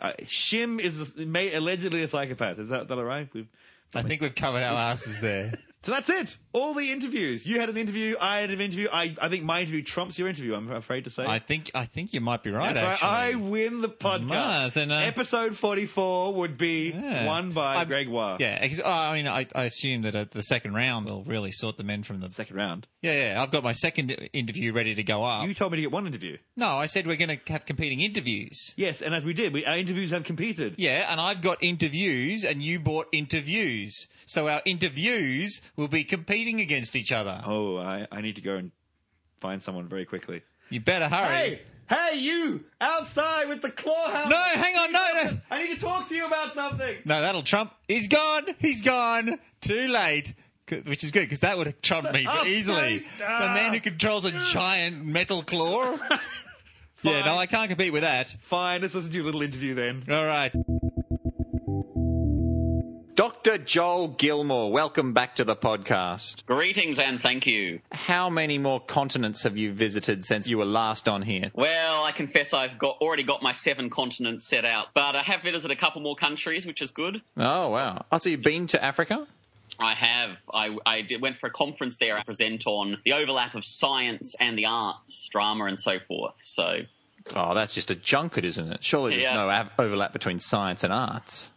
uh, Shim is may, allegedly a psychopath. Is that, that all right? We've, I think we've covered our asses there. So that's it. All the interviews. You had an interview. I had an interview. I, I think my interview trumps your interview. I'm afraid to say. I think I think you might be right. That's right. actually. I win the podcast. And, uh, Episode 44 would be Yeah. won by I- Gregoire. Yeah, I mean, I, I assume that at the second round will really sort the men from the. Second round. Yeah, yeah. I've got my second interview ready to go up. You told me to get one interview. No, I said we're going to have competing interviews. Yes, and as we did, we, our interviews have competed. Yeah, and I've got interviews, and you bought interviews. So our interviews will be competing against each other. Oh, I, I need to go and find someone very quickly. You better hurry. Hey, hey, you outside with the claw hammer. No, hang on, no, no. I need to talk to you about something. No, that'll trump. He's gone. He's gone. Too late. C- Which is good because that would have trumped me Oh, easily. great. The man who controls a giant metal claw. yeah, no, I can't compete with that. Fine, let's listen to your little interview then. All right. Dr. Joel Gilmore, welcome back to the podcast. Greetings and thank you. How many more continents have you visited since you were last on here? Well, I confess I've got already got my seven continents set out, but I have visited a couple more countries, which is good. Oh, wow. Oh, so you've been to Africa? I have. I, I did, went for a conference there. I present on the overlap of science and the arts, drama, and so forth. So, Oh, that's just a junket, isn't it? Surely there's Yeah. no overlap between science and arts.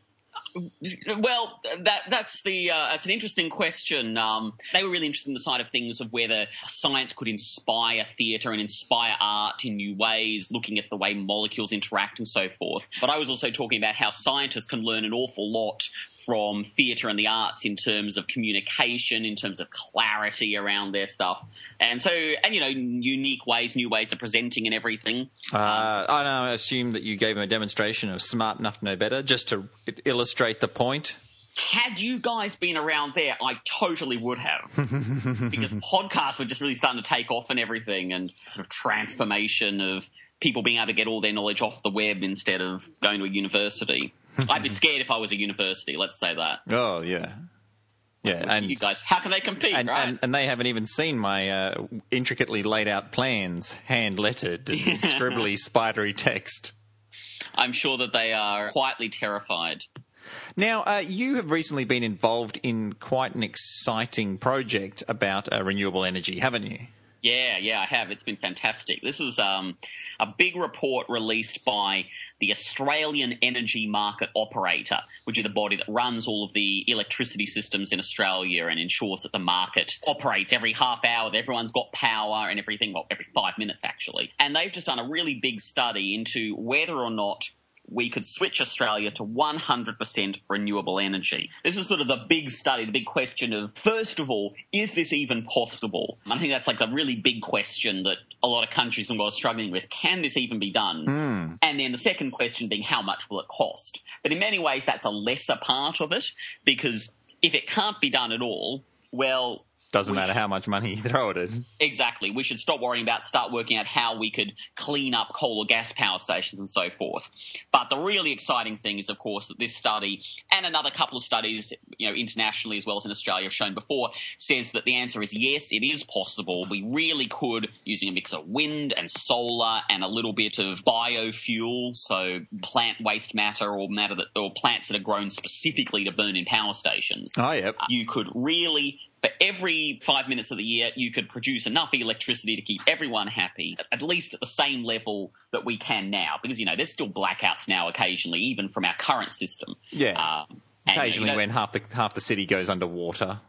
Well, that that's the uh, that's an interesting question. Um, they were really interested in the side of things of whether science could inspire theatre and inspire art in new ways, looking at the way molecules interact and so forth. But I was also talking about how scientists can learn an awful lot from theatre and the arts in terms of communication, in terms of clarity around their stuff, and so and you know unique ways, new ways of presenting and everything. Uh, I know, I assume that you gave them a demonstration of smart enough to know better, just to illustrate the point. had you guys been around there, I totally would have. because podcasts were just really starting to take off and everything, and sort of transformation of people being able to get all their knowledge off the web instead of going to a university. I'd be scared if I was a university, let's say that. Oh, yeah. Yeah, and you guys, how can they compete, and, right? and, and they haven't even seen my uh, intricately laid out plans, hand lettered and scribbly, spidery text. I'm sure that they are quietly terrified. Now, uh, you have recently been involved in quite an exciting project about uh, renewable energy, haven't you? Yeah, yeah, I have. It's been fantastic. This is um, a big report released by the Australian Energy Market Operator, which is a body that runs all of the electricity systems in Australia and ensures that the market operates every half hour, that everyone's got power and everything, well, every five minutes actually. And they've just done a really big study into whether or not we could switch Australia to 100% renewable energy. This is sort of the big study, the big question of, first of all, is this even possible? I think that's like the really big question that a lot of countries in the world are struggling with. Can this even be done? Hmm. And then the second question being, how much will it cost? But in many ways, that's a lesser part of it because if it can't be done at all, well, Doesn't matter how much money you throw at it. Exactly. We should stop worrying about start working out how we could clean up coal or gas power stations and so forth. But the really exciting thing is, of course, that this study and another couple of studies, you know, internationally as well as in Australia, have shown before, says that the answer is yes, it is possible. We really could, using a mix of wind and solar and a little bit of biofuel, so plant waste matter or matter that, or plants that are grown specifically to burn in power stations. Oh, yep. You could really for every five minutes of the year, you could produce enough electricity to keep everyone happy, at least at the same level that we can now. Because, you know, there's still blackouts now occasionally, even from our current system. Yeah. Um, and, Occasionally, you know, when half the half the city goes underwater.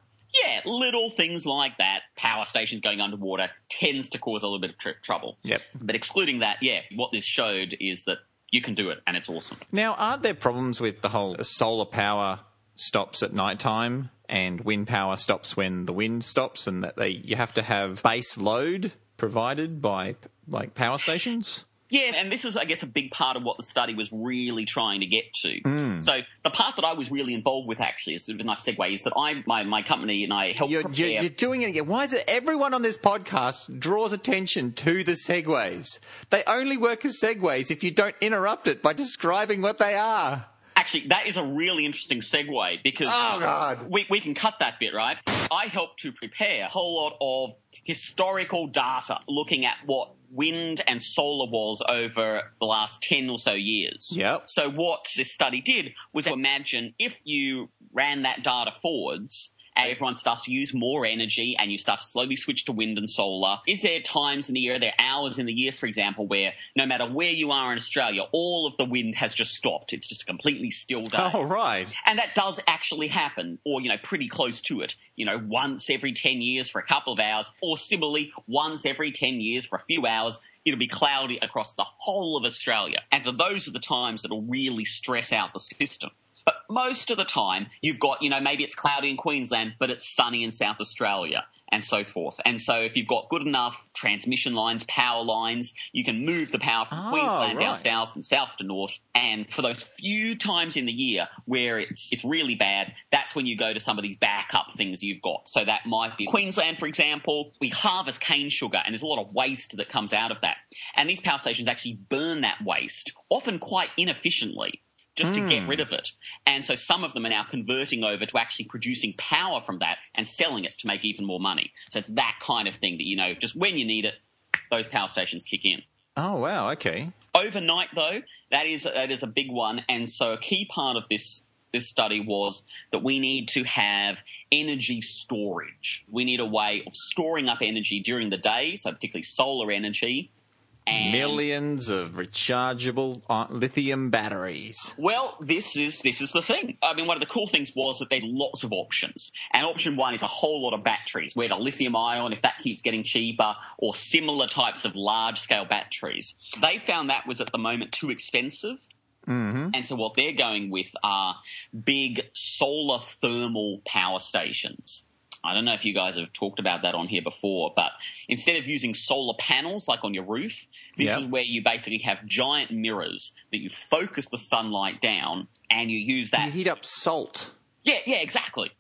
Yeah, little things like that, power stations going underwater, tends to cause a little bit of tr- trouble. Yep. But excluding that, yeah, what this showed is that you can do it, and it's awesome. Now, aren't there problems with the whole solar power stops at night time and wind power stops when the wind stops, and that they you have to have base load provided by like power stations? Yes, and this is, I guess, a big part of what the study was really trying to get to. Hmm. So the part that I was really involved with, actually, is sort of a nice segue, is that I, my, my company and I helped You're, prepare. you're, you're doing it again. Why is it everyone on this podcast draws attention to the segues? They only work as segues if you don't interrupt it by describing what they are. Actually, that is a really interesting segue because Oh, God. we, we can cut that bit, right? I helped to prepare a whole lot of historical data looking at what wind and solar was over the last 10 or so years. Yep. So what this study did was imagine if you ran that data forwards everyone starts to use more energy and you start to slowly switch to wind and solar, is there times in the year, are there hours in the year, for example, where no matter where you are in Australia, all of the wind has just stopped. It's just a completely still day. Oh, right. And that does actually happen, or, you know, pretty close to it. You know, once every 10 years for a couple of hours, or similarly, once every 10 years for a few hours, it'll be cloudy across the whole of Australia. And so those are the times that'll really stress out the system. Most of the time, you've got, you know, maybe it's cloudy in Queensland, but it's sunny in South Australia and so forth. And so if you've got good enough transmission lines, power lines, you can move the power from Oh, Queensland down south and south to north. And for those few times in the year where it's it's really bad, that's when you go to some of these backup things you've got. So that might be Queensland, for example. We harvest cane sugar, and there's a lot of waste that comes out of that. And these power stations actually burn that waste, often quite inefficiently. Just to get rid hmm. of it. And so some of them are now converting over to actually producing power from that and selling it to make even more money. So it's that kind of thing that, you know, just when you need it, those power stations kick in. Oh, wow. Okay. Overnight, though, that is that is a big one, and so a key part of this this study was that we need to have energy storage. We need a way of storing up energy during the day, so particularly solar energy. And Millions of rechargeable uh, lithium batteries. Well, this is this is the thing. I mean, one of the cool things was that there's lots of options, and option one is a whole lot of batteries, whether lithium ion, if that keeps getting cheaper, or similar types of large scale batteries. They found that was at the moment too expensive. Mm-hmm. And so what they're going with are big solar thermal power stations. I don't know if you guys have talked about that on here before, but instead of using solar panels like on your roof, this Yeah. is where you basically have giant mirrors that you focus the sunlight down and you use that. You heat up salt. Yeah, yeah, exactly.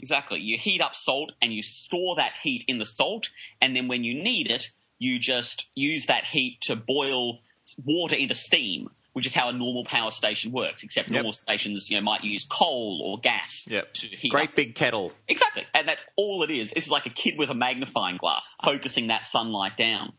Exactly. You heat up salt and you store that heat in the salt, and then when you need it, you just use that heat to boil water into steam, which is how a normal power station works, except Yep. normal stations, you know, might use coal or gas Yep. to heat Great up. big kettle. Exactly. And that's all it is. It's like a kid with a magnifying glass, focusing that sunlight down.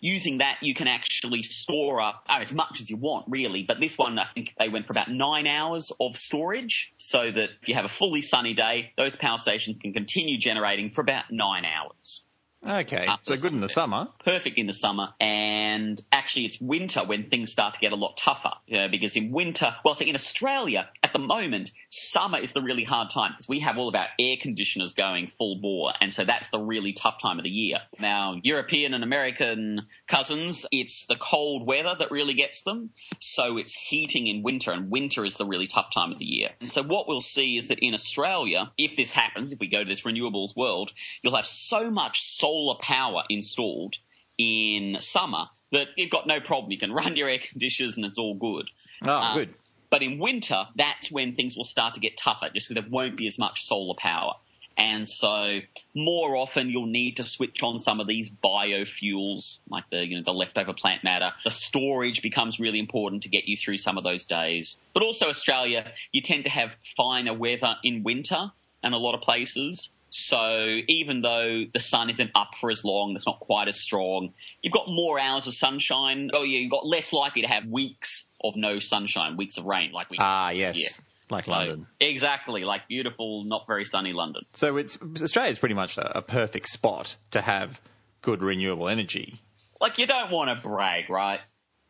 Using that, you can actually store up oh, as much as you want, really. But this one, I think they went for about nine hours of storage, so that if you have a fully sunny day, those power stations can continue generating for about nine hours. Okay, so good in the summer. perfect in the summer, and actually it's winter when things start to get a lot tougher. Uh, because in winter, well, so in Australia at the moment, summer is the really hard time because we have all of our air conditioners going full bore, and so that's the really tough time of the year. Now, European and American cousins, it's the cold weather that really gets them, so it's heating in winter, and winter is the really tough time of the year. And so what we'll see is that in Australia, if this happens, if we go to this renewables world, you'll have so much solar power installed in summer that you've got no problem. You can run your air conditioners and it's all good. Oh, Uh, good. But in winter, that's when things will start to get tougher, just so there won't be as much solar power. And so more often you'll need to switch on some of these biofuels, like the you know the leftover plant matter. The storage becomes really important to get you through some of those days. But also Australia, you tend to have finer weather in winter in a lot of places. So even though the sun isn't up for as long, it's not quite as strong, you've got more hours of sunshine. Oh, yeah, you've got less likely to have weeks of no sunshine, weeks of rain, like we Ah, yes, Yeah. like so, London. Exactly, like beautiful, not very sunny London. So it's Australia's pretty much a, a perfect spot to have good renewable energy. Like you don't want to brag, right?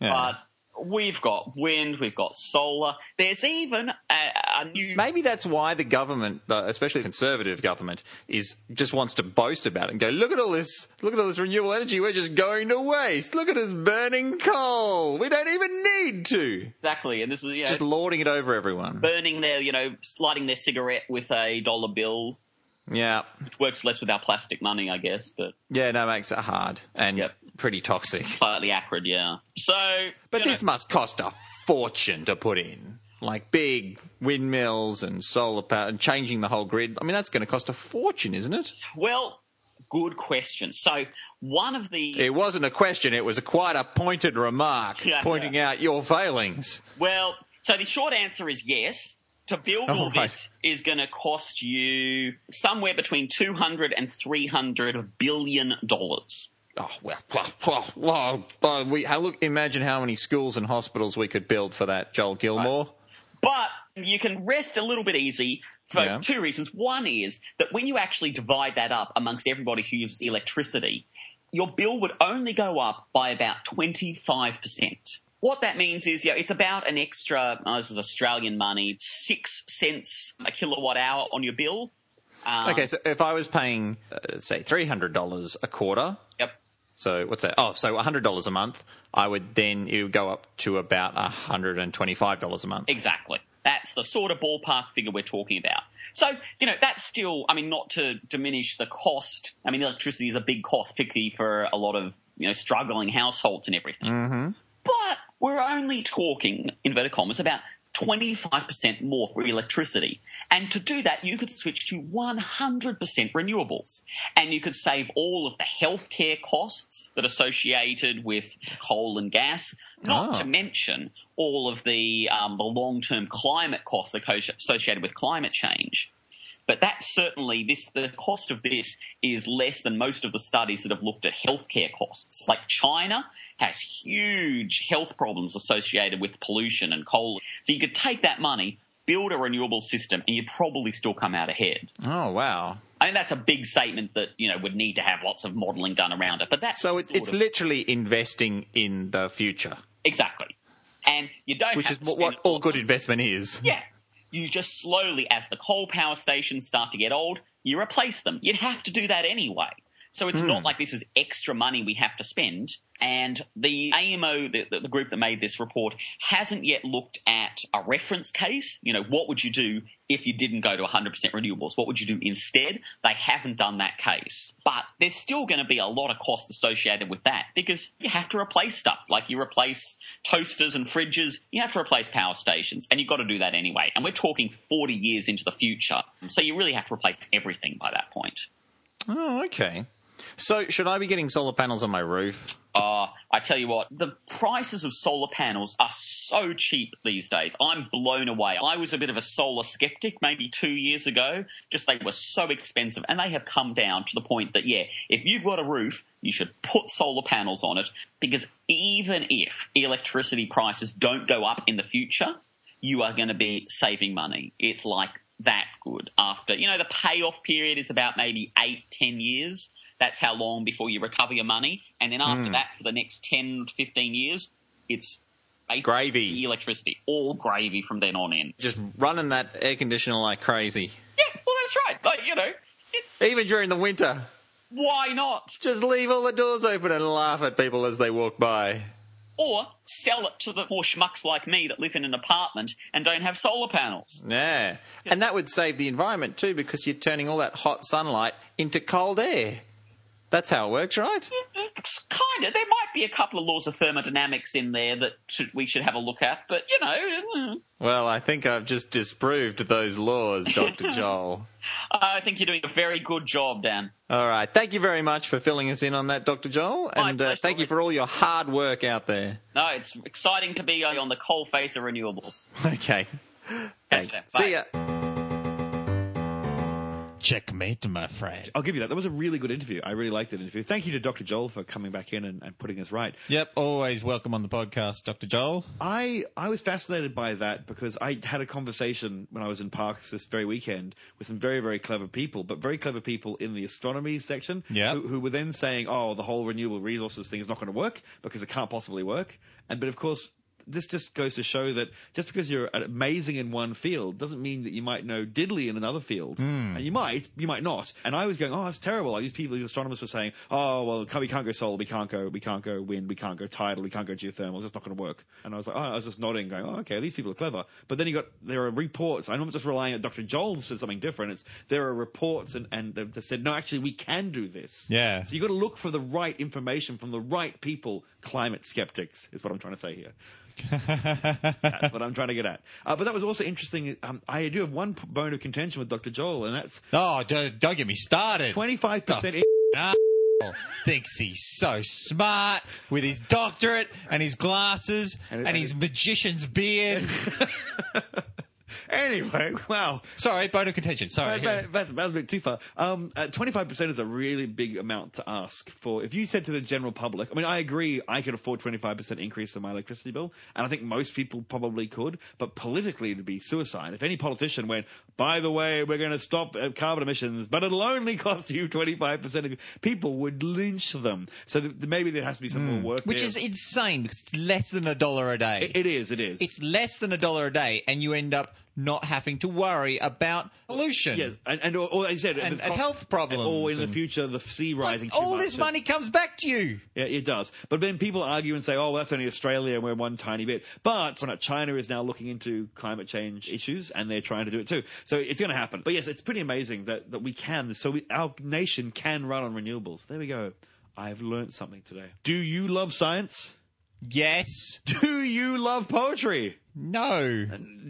Yeah. But we've got wind, we've got solar. There's even a, a new. Maybe that's why the government, uh, especially the conservative government, is just wants to boast about it and go, look at all this, look at all this renewable energy. We're just going to waste. Look at us burning coal. We don't even need to. Exactly, and this is you know, Just lording it over everyone. burning their, you know, lighting their cigarette with a dollar bill. Yeah, Which works less with our plastic money, I guess, but yeah, no, makes it hard and Yep. pretty toxic. slightly acrid, yeah. So, But you know, this must cost a fortune to put in. Like big windmills and solar power and changing the whole grid. I mean, that's going to cost a fortune, isn't it? well, good question. So, one of the It wasn't a question, it was a quite a pointed remark Yeah. pointing out your failings. Well, so the short answer is yes. To build all All right. this is going to cost you somewhere between 200 and 300 billion dollars. Oh, well, well, well, well, well, we, uh, look, imagine how many schools and hospitals we could build for that, Joel Gilmore. But you can rest a little bit easy for Yeah. two reasons. One is that when you actually divide that up amongst everybody who uses electricity, your bill would only go up by about 25%. What that means is, yeah, it's about an extra, oh, this is Australian money, six cents a kilowatt hour on your bill. Um, Okay, so if I was paying, uh, say, $300 a quarter, Yep. so what's that? Oh, so $100 a month, I would then, it would go up to about $125 a month. Exactly. That's the sort of ballpark figure we're talking about. So, you know, that's still, I mean, not to diminish the cost. I mean, electricity is a big cost, particularly for a lot of, you know, struggling households and everything. Mm-hmm. But we're only talking, inverted commas, about 25% more for electricity. And to do that, you could switch to 100% renewables. And you could save all of the healthcare costs that are associated with coal and gas, not Ah. to mention all of the, um, the long-term climate costs associated with climate change. But that's certainly this. The cost of this is less than most of the studies that have looked at healthcare costs. Like China has huge health problems associated with pollution and coal. So you could take that money, build a renewable system, and you'd probably still come out ahead. Oh, wow. I mean, that's a big statement that you know would need to have lots of modelling done around it. But that's So it, it's of- literally investing in the future, exactly, and you don't which is what, what all good investment is. Yeah. You just slowly, as the coal power stations start to get old, you replace them. You'd have to do that anyway. So it's not hmm. like this is extra money we have to spend. And the AEMO, the, the, the group that made this report, hasn't yet looked at a reference case. You know, what would you do if you didn't go to 100% renewables? What would you do instead? They haven't done that case. But there's still going to be a lot of cost associated with that because you have to replace stuff. Like you replace toasters and fridges, you have to replace power stations, and you've got to do that anyway. And we're talking 40 years into the future. So you really have to replace everything by that point. Oh, okay. So should I be getting solar panels on my roof? Uh, I tell you what, the prices of solar panels are so cheap these days. I'm blown away. I was a bit of a solar skeptic maybe two years ago. Just they were so expensive, and they have come down to the point that, yeah, if you've got a roof, you should put solar panels on it because even if electricity prices don't go up in the future, you are going to be saving money. It's like that good after, you know, the payoff period is about maybe eight, ten years. That's how long before you recover your money. And then after Hmm. that, for the next 10, 15 years, it's Gravy. electricity, all gravy from then on in. Just running that air conditioner like crazy. Yeah, well, that's right. Like, you know, it's Even during the winter. why not? Just leave all the doors open and laugh at people as they walk by. Or sell it to the poor schmucks like me that live in an apartment and don't have solar panels. Yeah. And that would save the environment too because you're turning all that hot sunlight into cold air. That's how it works, right? It's Kind of. There might be a couple of laws of thermodynamics in there that should, we should have a look at, but you know, mm, Well, I think I've just disproved those laws, Dr. Joel. I think you're doing a very good job, Dan. All right. Thank you very much for filling us in on that, Dr. Joel. And uh, thank you for all your hard work out there. No, it's exciting to be on the coal face of renewables. Okay. Thanks. Bye. See ya. Checkmate, my friend. I'll give you that. That was a really good interview. I really liked that interview. Thank you to Dr. Joel for coming back in and, and putting us right. Yep, always welcome on the podcast, Dr. Joel. I I was fascinated by that because I had a conversation when I was in Parkes this very weekend with some very very clever people, but very clever people in the astronomy section, Yeah. who, who were then saying, "Oh, the whole renewable resources thing is not going to work because it can't possibly work." And but of course. This just goes to show that just because you're amazing in one field doesn't mean that you might know diddly in another field. Hmm. And you might, you might not. And I was going, oh, that's terrible. Like these people, these astronomers were saying, oh, well, we can't go solar, we can't go, we can't go wind, we can't go tidal, we can't go geothermal. It's just not going to work. And I was like, oh, I was just nodding, going, oh, okay, these people are clever. But then you got there are reports. I'm not just relying on Dr. Joel said something different. It's there are reports and and they said, no, actually, we can do this. Yeah. So you got to look for the right information from the right people. Climate skeptics is what I'm trying to say here. That's what I'm trying to get at. Uh, but that was also interesting. Um, I do have one bone of contention with Dr. Joel, and that's Oh, don't, don't get me started. 25% asshole thinks he's so smart with his doctorate and his glasses And- and, his magician's beard. Anyway, wow. Sorry, bone of contention. Sorry. That, that, that was a bit too far. Um, uh, 25% is a really big amount to ask for. If you said to the general public, I mean, I agree, I could afford 25% increase in my electricity bill, and I think most people probably could, but politically it'd be suicide. If any politician went, by the way, we're going to stop uh, carbon emissions, but it'll only cost you 25%, of, people would lynch them. So th- maybe there has to be some more work Hmm. Which there. is insane because it's less than a dollar a day. It- it is, it is. It's less than a dollar a day, and you end up not having to worry about pollution. Yeah, and, and or, or I said, And- and health problems or in the future, the sea rising. All much this money comes back to you. Yeah, it does. But then people argue and say, "Oh, well, that's only Australia, and we're one tiny bit." But China is now looking into climate change issues, and they're trying to do it too. So it's going to happen. But yes, it's pretty amazing that that we can. So we, our nation can run on renewables. There we go. I've learned something today. Do you love science? Yes. Do you love poetry? No.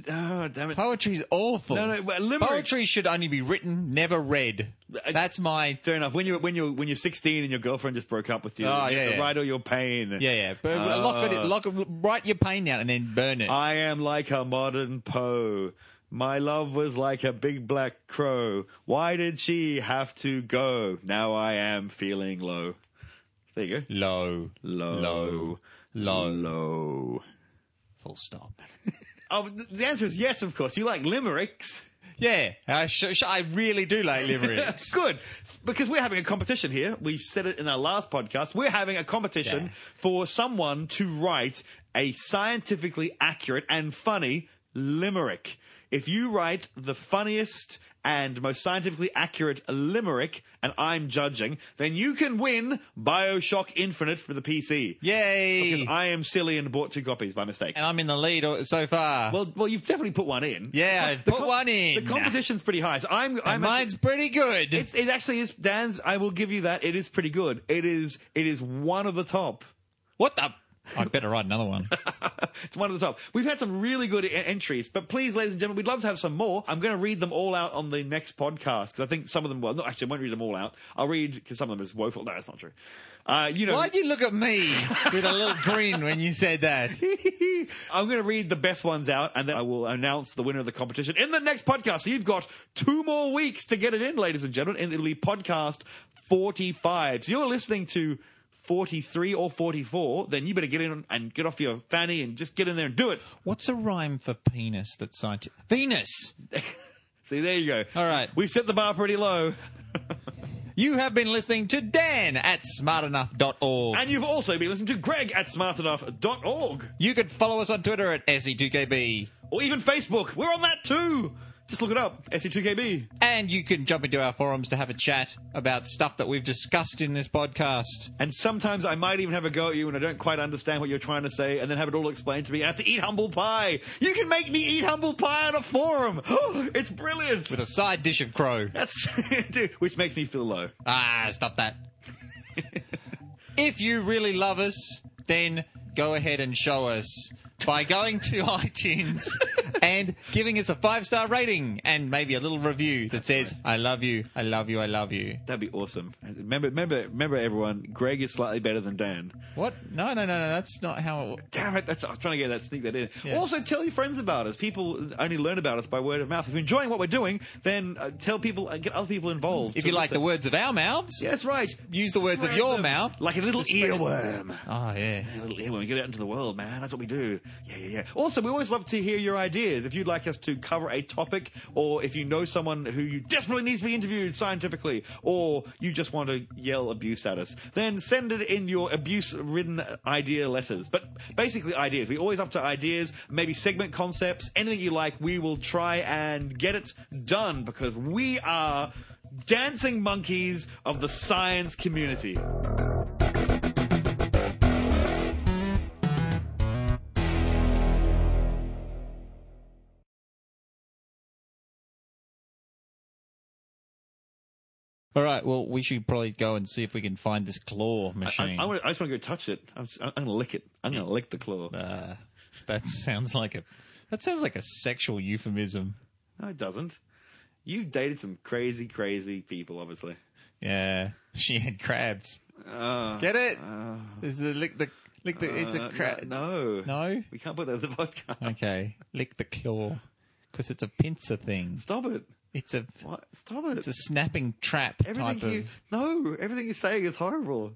Oh, damn it. Poetry's awful. No, no, well, limerick- Poetry should only be written, never read. That's my. Fair enough. When you're when you when you're 16 and your girlfriend just broke up with you, Oh, you have yeah, to yeah. write all your pain. Yeah, yeah. But lock it, Uh, lock it, write your pain down and then burn it. I am like a modern Poe. My love was like a big black crow. Why did she have to go? Now I am feeling low. There you go. Low. Low. Low. Low. Low. Full stop. Oh, the answer is yes, of course. You like limericks. Yeah, I, sh- sh- I really do like limericks. Good. Because we're having a competition here. We said it in our last podcast. We're having a competition Yeah. for someone to write a scientifically accurate and funny limerick. If you write the funniest and most scientifically accurate limerick, and I'm judging, then you can win Bioshock Infinite for the PC. Yay! Because I am silly and bought two copies by mistake. and I'm in the lead so far. Well, well, you've definitely put one in. Yeah, I put one in. The competition's pretty high. So I'm, I'm mine's pretty good. it's, it actually is Dan's. I will give you that. It is pretty good. It is. It is one of the top. what the? I better write another one. it's one of the top. We've had some really good e- entries, but please, ladies and gentlemen, we'd love to have some more. I'm going to read them all out on the next podcast because I think some of them. Well, no, actually, I won't read them all out. I'll read because some of them is woeful. No, that's not true. Uh, you know, Why'd you look at me with a little grin when you said that? I'm going to read the best ones out, and then I will announce the winner of the competition in the next podcast. So you've got two more weeks to get it in, ladies and gentlemen, and it'll be podcast 45. So you're listening to 43 or 44, then you better get in and get off your fanny and just get in there and do it. What's a rhyme for penis that's scientific? Venus! See, there you go. All right. We've set the bar pretty low. You have been listening to Dan at smartenough.org. And you've also been listening to Greg at smartenough.org. You can follow us on Twitter at E SE2KB. Or even Facebook. We're on that too. Just look it up. E SE2KB. And you can jump into our forums to have a chat about stuff that we've discussed in this podcast. And sometimes I might even have a go at you and I don't quite understand what you're trying to say and then have it all explained to me. I have to eat humble pie. You can make me eat humble pie on a forum. it's brilliant. With a side dish of crow. That's dude, which makes me feel low. Ah, stop that. if you really love us, then go ahead and show us by going to iTunes and giving us a five star rating and maybe a little review that says, I love you, I love you, I love you. That'd be awesome. Remember, remember, remember, everyone. Greg is slightly better than Dan. What? No, no, no, no, that's not how it Damn it! That's, I was trying to get that, sneak that in. Yeah. Also, tell your friends about us. People only learn about us by word of mouth. If you're enjoying what we're doing, then uh, tell people, uh, get other people involved. If you like the words of our mouths, Yeah, that's right. use the words of your them mouth. like a little earworm. Oh, yeah. A little earworm. Get out into the world, man. That's what we do. Yeah, yeah, yeah. Also, we always love to hear your ideas. If you'd like us to cover a topic, or if you know someone who you desperately needs to be interviewed scientifically, or you just want to yell abuse at us, then send it in your abuse-ridden idea letters. But basically, ideas. We always up to ideas, maybe segment concepts, anything you like. We will try and get it done because we are dancing monkeys of the science community. All right, well, we should probably go and see if we can find this claw I, machine. I, wanna- I just want to go touch it. I'm, just- I'm going to lick it. I'm going to lick the claw. Uh, that sounds like a that sounds like a sexual euphemism. No, it doesn't. You've dated some crazy, crazy people, obviously. Yeah, she had crabs. Uh, Get it? uh, Is the lick the lick the? it's a uh, crab. No. No. We can't put that in the podcast. Okay, lick the claw because it's a pincer thing. Stop it. It's a What? Stop it. it's a snapping trap everything type you of. no, everything you're saying is horrible.